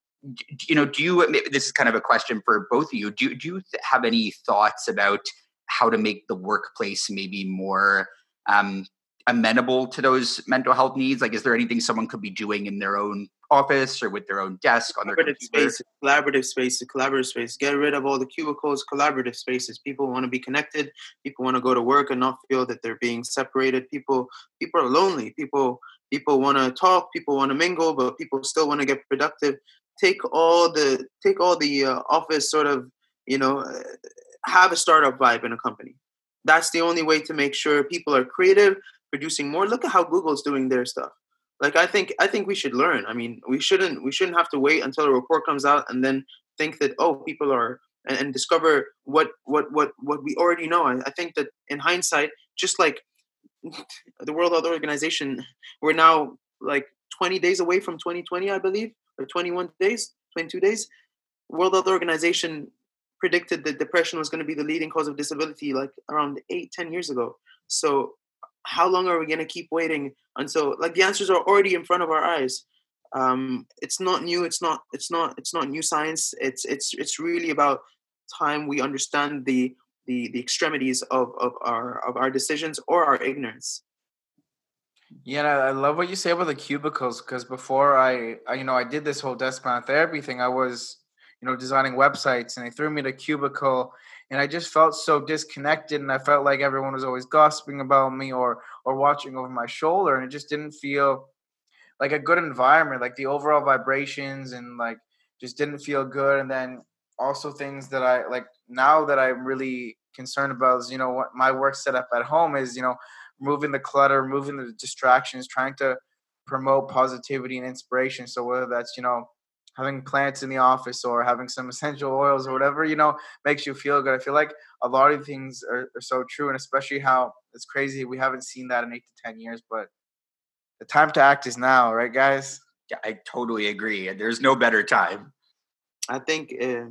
you know do you this is kind of a question for both of you do, do you have any thoughts about how to make the workplace maybe more um, amenable to those mental health needs? Like, is there anything someone could be doing in their own office or with their own desk on their collaborative spaces, collaborative spaces, collaborative space. Get rid of all the cubicles, collaborative spaces. People want to be connected. People want to go to work and not feel that they're being separated. People, people are lonely. People, people want to talk. People want to mingle, but people still want to get productive. Take all the, take all the uh, office sort of, you know, uh, have a startup vibe in a company. That's the only way to make sure people are creative, producing more. Look at how Google's doing their stuff. Like I think I think we should learn. I mean, we shouldn't we shouldn't have to wait until a report comes out and then think that oh people are and, and discover what what what what we already know. I, I think that in hindsight, just like the World Health Organization, we're now like 20 days away from 2020, I believe, or 21 days, 22 days. World Health Organization predicted that depression was going to be the leading cause of disability like around eight, ten years ago. So how long are we going to keep waiting until like the answers are already in front of our eyes? Um, it's not new. It's not. It's not. It's not new science. It's it's it's really about time we understand the the the extremities of of our of our decisions or our ignorance. Yeah, I love what you say about the cubicles because before I, I, you know, I did this whole desk bound therapy thing. I was you know, designing websites and they threw me a cubicle and I just felt so disconnected and I felt like everyone was always gossiping about me or or watching over my shoulder and it just didn't feel like a good environment like the overall vibrations and like just didn't feel good and then also things that I like now that I'm really concerned about is you know what my work setup at home is you know moving the clutter moving the distractions trying to promote positivity and inspiration. So whether that's you know having plants in the office or having some essential oils or whatever you know makes you feel good. I feel like a lot of things are, are so true and especially how it's crazy we haven't seen that in eight to ten years but the time to act is now right guys? Yeah i totally agree there's no better time. I think uh,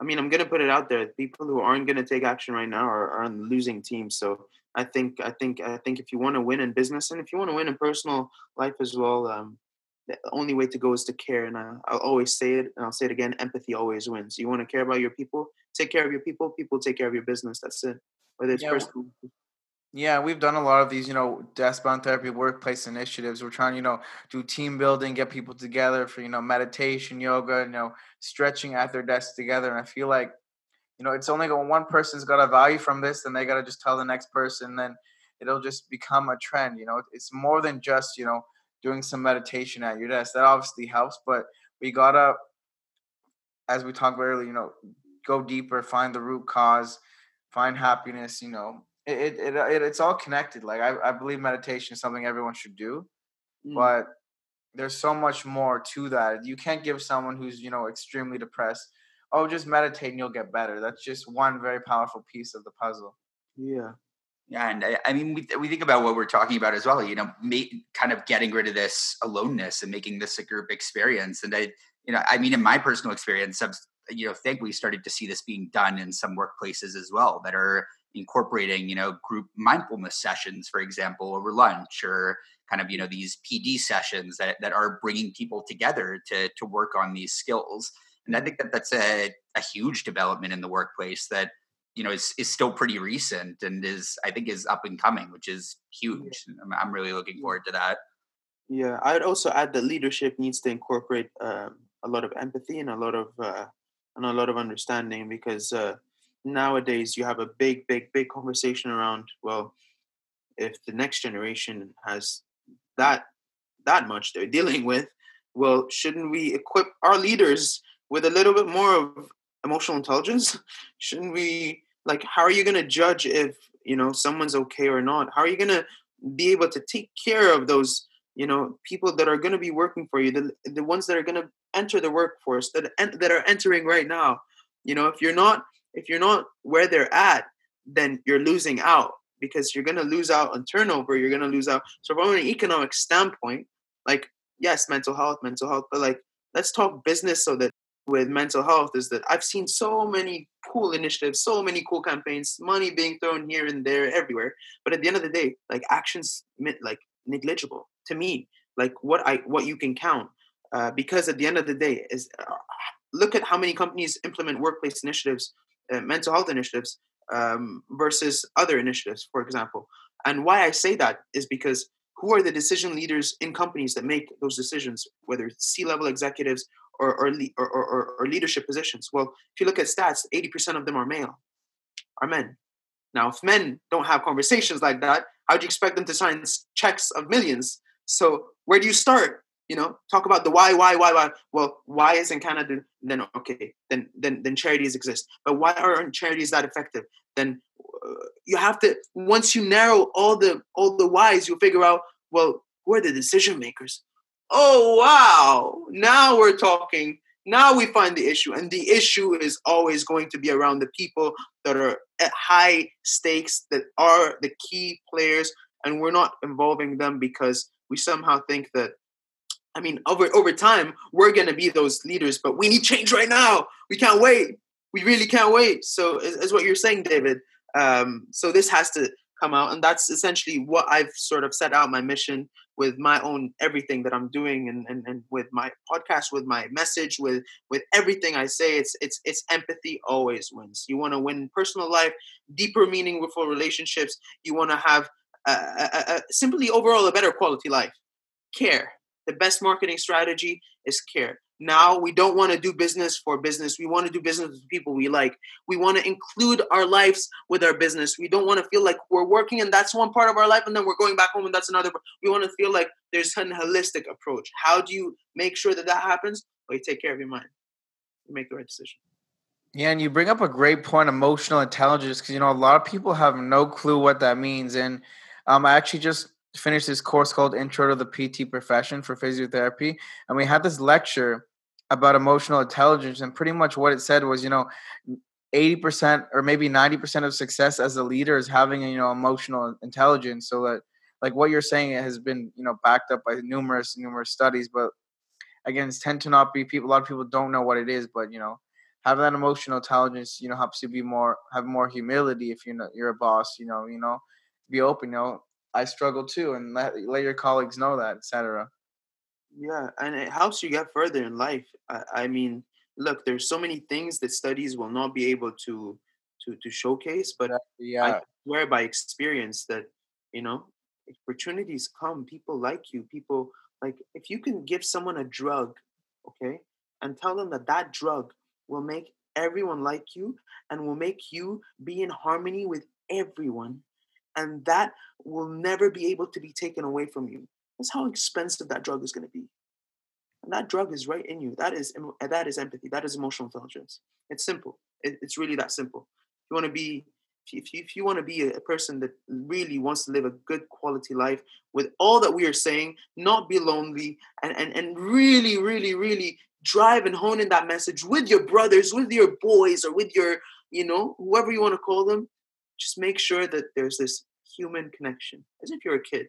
i mean i'm gonna put it out there people who aren't gonna take action right now are, are on the losing team so i think i think i think if you want to win in business and if you want to win in personal life as well um, the only way to go is to care. And uh, I, will always say it, and I'll say it again: empathy always wins. You want to care about your people, take care of your people. People take care of your business. That's it. Whether it's yeah, personal. Yeah, we've done a lot of these, you know, desk-bound therapy workplace initiatives. We're trying, you know, do team building, get people together for, you know, meditation, yoga, you know, stretching at their desks together. And I feel like, you know, it's only when one person's got a value from this, then they got to just tell the next person, then it'll just become a trend. You know, it's more than just, you know, doing some meditation at your desk. That obviously helps, but we gotta, as we talked about earlier, you know, go deeper, find the root cause, find happiness. You know, it it, it it's all connected. Like I, I believe meditation is something everyone should do, mm. but there's so much more to that. You can't give someone who's you know extremely depressed, oh, just meditate and you'll get better. That's just one very powerful piece of the puzzle. Yeah. Yeah, and I, I, mean, we, we think about what we're talking about as well. You know, kind of getting rid of this aloneness and making this a group experience. And I, you know, I mean, in my personal experience, I've you know, think we started to see this being done in some workplaces as well that are incorporating, you know, group mindfulness sessions, for example, over lunch, or kind of you know these PD sessions that that are bringing people together to to work on these skills. And I think that that's a a huge development in the workplace that you know is, is still pretty recent and is i think is up and coming which is huge i'm, I'm really looking forward to that. Yeah i'd also add that leadership needs to incorporate um, a lot of empathy and a lot of uh, and a lot of understanding because uh, nowadays you have a big big big conversation around well if the next generation has that that much they're dealing with well shouldn't we equip our leaders with a little bit more of emotional intelligence, shouldn't we like how are you going to judge if, you know, someone's okay or not? How are you going to be able to take care of those, you know, people that are going to be working for you, the the ones that are going to enter the workforce that that are entering right now. You know, if you're not if you're not where they're at, then you're losing out because you're going to lose out on turnover. You're going to lose out. So from an economic standpoint, like yes, mental health, mental health, but like let's talk business so that with mental health is that I've seen so many cool initiatives, so many cool campaigns, money being thrown here and there, everywhere. But at the end of the day, like actions like negligible to me. Like what I what you can count, uh, because at the end of the day is uh, look at how many companies implement workplace initiatives, uh, mental health initiatives um, versus other initiatives, for example. And why I say that is because who are the decision leaders in companies that make those decisions, whether C-level executives or or, or, or, or leadership positions? Well, if you look at stats, 80% of them are male, are men. Now, if men don't have conversations like that, how do you expect them to sign checks of millions? So where do you start? You know, talk about the why, why, why, why. Well, why isn't Canada? Then okay, then then then charities exist. But why aren't charities that effective? Then uh, you have to once you narrow all the all the whys, you'll figure out well who are the decision makers oh wow. Now we're talking. Now we find the issue and the issue is always going to be around the people that are at high stakes that are the key players and we're not involving them because we somehow think that i mean over over time we're going to be those leaders but we need change right now. We can't wait. We really can't wait. So is, what you're saying david. Um, so this has to come out and that's essentially what i've sort of set out my mission with my own everything that I'm doing and, and, and with my podcast, with my message, with with everything I say, it's it's it's empathy always wins. You want to win personal life, deeper, meaningful relationships. You want to have a, a, a, simply overall a better quality life. Care. The best marketing strategy is care. Now we don't want to do business for business. We want to do business with people we like. We want to include our lives with our business. We don't want to feel like we're working and that's one part of our life and then we're going back home and that's another. We want to feel like there's an holistic approach. How do you make sure that that happens? Well, you take care of your mind. You make the right decision. Yeah, and you bring up a great point, emotional intelligence, because you know a lot of people have no clue what that means. And um, I actually just finished this course called Intro to the PT Profession for Physiotherapy, and we had this lecture about emotional intelligence, and pretty much what it said was, you know, eighty percent or maybe ninety percent of success as a leader is having you know emotional intelligence. So that, like what you're saying, it has been you know backed up by numerous numerous studies, but again, it's tend to not be people. A lot of people don't know what it is, but you know, having that emotional intelligence, you know, helps you be more have more humility if you're not, you're a boss. You know, you know, be open. You know, I struggle too, and let let your colleagues know that, etc. Yeah, and it helps you get further in life. I, I mean, look, there's so many things that studies will not be able to to to showcase, but yeah, I swear by experience that you know opportunities come. People like you. People like if you can give someone a drug, okay, and tell them that that drug will make everyone like you and will make you be in harmony with everyone and that will never be able to be taken away from you. That's how expensive that drug is going to be. And that drug is right in you. That is uh, that is empathy. That is emotional intelligence. It's simple. It, it's really that simple. If you want to be, if you, if you want to be a person that really wants to live a good quality life with all that we are saying, not be lonely, and and and really, really, really drive and hone in that message with your brothers, with your boys, or with your, you know, whoever you want to call them, just make sure that there's this human connection. As if you're a kid.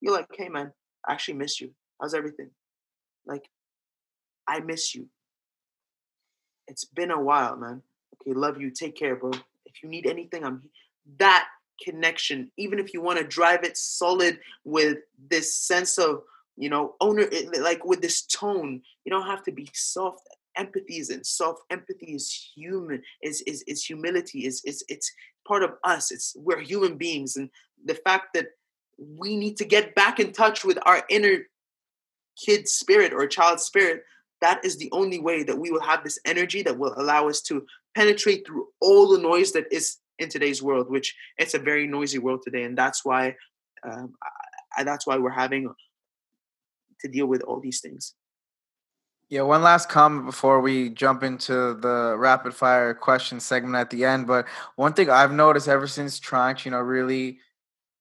You're like hey man i actually miss you. How's everything? Like i miss you. It's been a while man. Okay love you. Take care bro. If you need anything i'm that connection even if you want to drive it solid with this sense of you know owner eh, like with this tone you don't have to be soft empathy is in self empathy is human is is, is humility is, is it's part of us. It's we're human beings, and the fact that we need to get back in touch with our inner kid spirit or child spirit. That is the only way that we will have this energy that will allow us to penetrate through all the noise that is in today's world, which it's a very noisy world today, and that's why um, I, that's why we're having to deal with all these things. Yeah, one last comment before we jump into the rapid fire question segment at the end. But one thing I've noticed ever since trying to, you know, really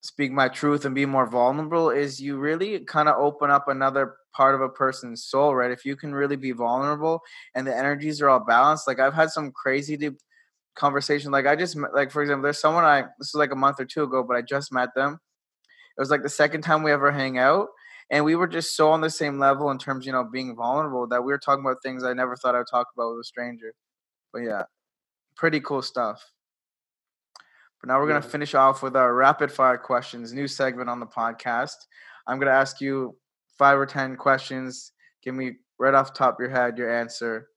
speak my truth and be more vulnerable is you really kind of open up another part of a person's soul, right? If you can really be vulnerable and the energies are all balanced. Like I've had some crazy deep conversation. Like I just like for example, there's someone I this was like a month or two ago, but I just met them. It was like the second time we ever hang out and we were just so on the same level in terms, you know, being vulnerable that we were talking about things I never thought I'd talk about with a stranger. But yeah, pretty cool stuff. But now we're gonna finish off with our rapid fire questions, new segment on the podcast. I'm gonna ask you five or ten questions. Give me right off the top of your head your answer.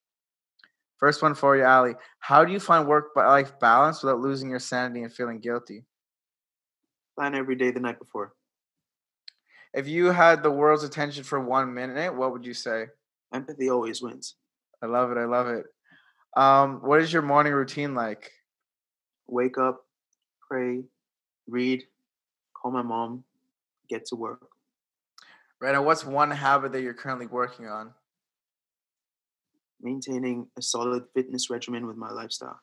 First one for you, Ally. How do you find work life balance without losing your sanity and feeling guilty? Plan every day the night before. If you had the world's attention for one minute, what would you say? Empathy always wins. I love it. I love it. Um, what is your morning routine like? Wake up, pray, read, call my mom, get to work. Right. And what's one habit that you're currently working on? Maintaining a solid fitness regimen with my lifestyle.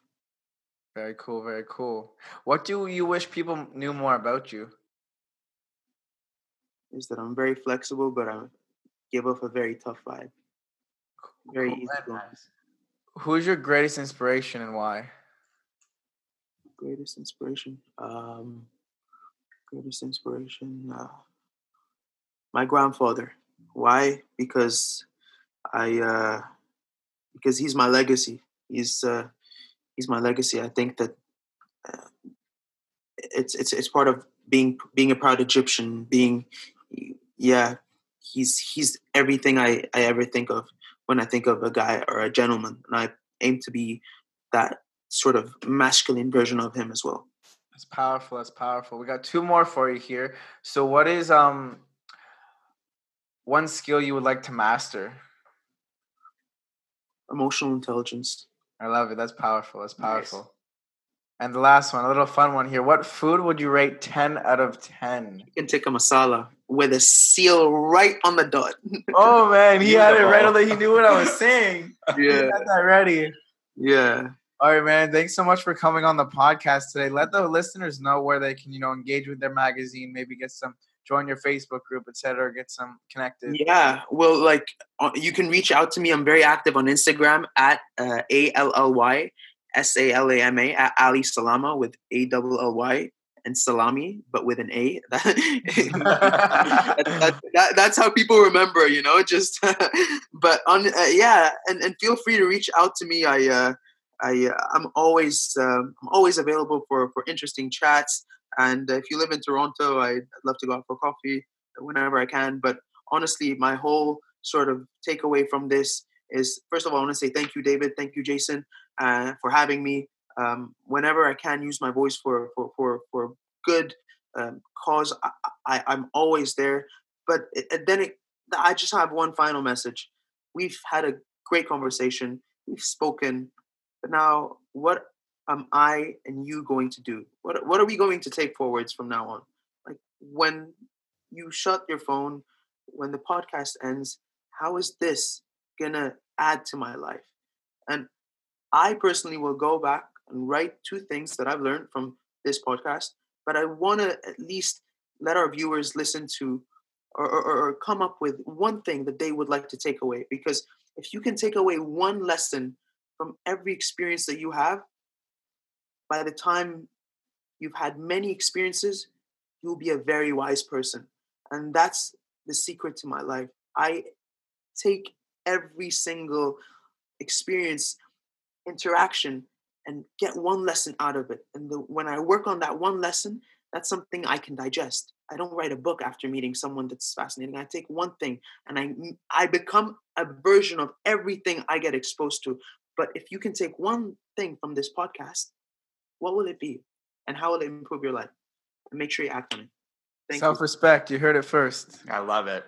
Very cool. Very cool. What do you wish people knew more about you? Is that I'm very flexible, but I give off a very tough vibe. Very cool, easy. Nice. Who's your greatest inspiration and why? Greatest inspiration. Um, greatest inspiration. Uh, my grandfather. Why? Because I. Uh, because he's my legacy. He's uh, he's my legacy. I think that uh, it's it's it's part of being being a proud Egyptian, being yeah, he's he's everything I, I ever think of when I think of a guy or a gentleman, and I aim to be that sort of masculine version of him as well. That's powerful. That's powerful. We got two more for you here. So, what is um one skill you would like to master? Emotional intelligence. I love it. That's powerful. That's powerful. Nice. And the last one, a little fun one here. What food would you rate 10 out of 10? Chicken tikka masala with a seal right on the dot. oh, man. He had it right on the, he knew what I was saying. Yeah. He had that ready. Yeah. All right, man. Thanks so much for coming on the podcast today. Let the listeners know where they can, you know, engage with their magazine, maybe get some join your Facebook group, etc. Get some connected. Yeah, well, like uh, you can reach out to me. I'm very active on Instagram at uh, a l l y S A L A M A at Ally Salama with A double L Y and salami, but with an A. that, that, that, that's how people remember, you know. Just, but on, uh, yeah, and, and feel free to reach out to me. I, uh, I, uh, I'm always, um, I'm always available for for interesting chats. And if you live in Toronto, I'd love to go out for coffee whenever I can. But honestly, my whole sort of takeaway from this is first of all, I want to say thank you, David. Thank you, Jason uh, for having me. Um, whenever I can use my voice for for for, for good um, cause, I, am always there. But it, then it, I just have one final message. We've had a great conversation. We've spoken, but now what am I and you going to do? What what are we going to take forwards from now on? Like when you shut your phone, when the podcast ends, how is this gonna add to my life? And I personally will go back and write two things that I've learned from this podcast, but I want to at least let our viewers listen to or, or, or, come up with one thing that they would like to take away. Because if you can take away one lesson from every experience that you have, by the time you've had many experiences, you'll be a very wise person. And that's the secret to my life. I take every single experience interaction and get one lesson out of it. And the, when I work on that one lesson, that's something I can digest. I don't write a book after meeting someone that's fascinating. I take one thing and I mm, I become a version of everything I get exposed to. But if you can take one thing from this podcast, what will it be? And how will it improve your life? And make sure you act on it. Thank Self respect. You. you heard it first. I love it.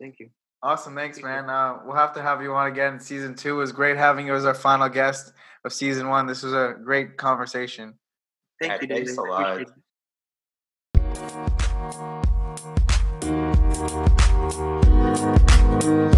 Thank you. Awesome, thanks, man. Uh, we'll have to have you on again. Season two it was great having you as our final guest of season one. This was a great conversation. Thank yeah, you, David. Thanks a lot.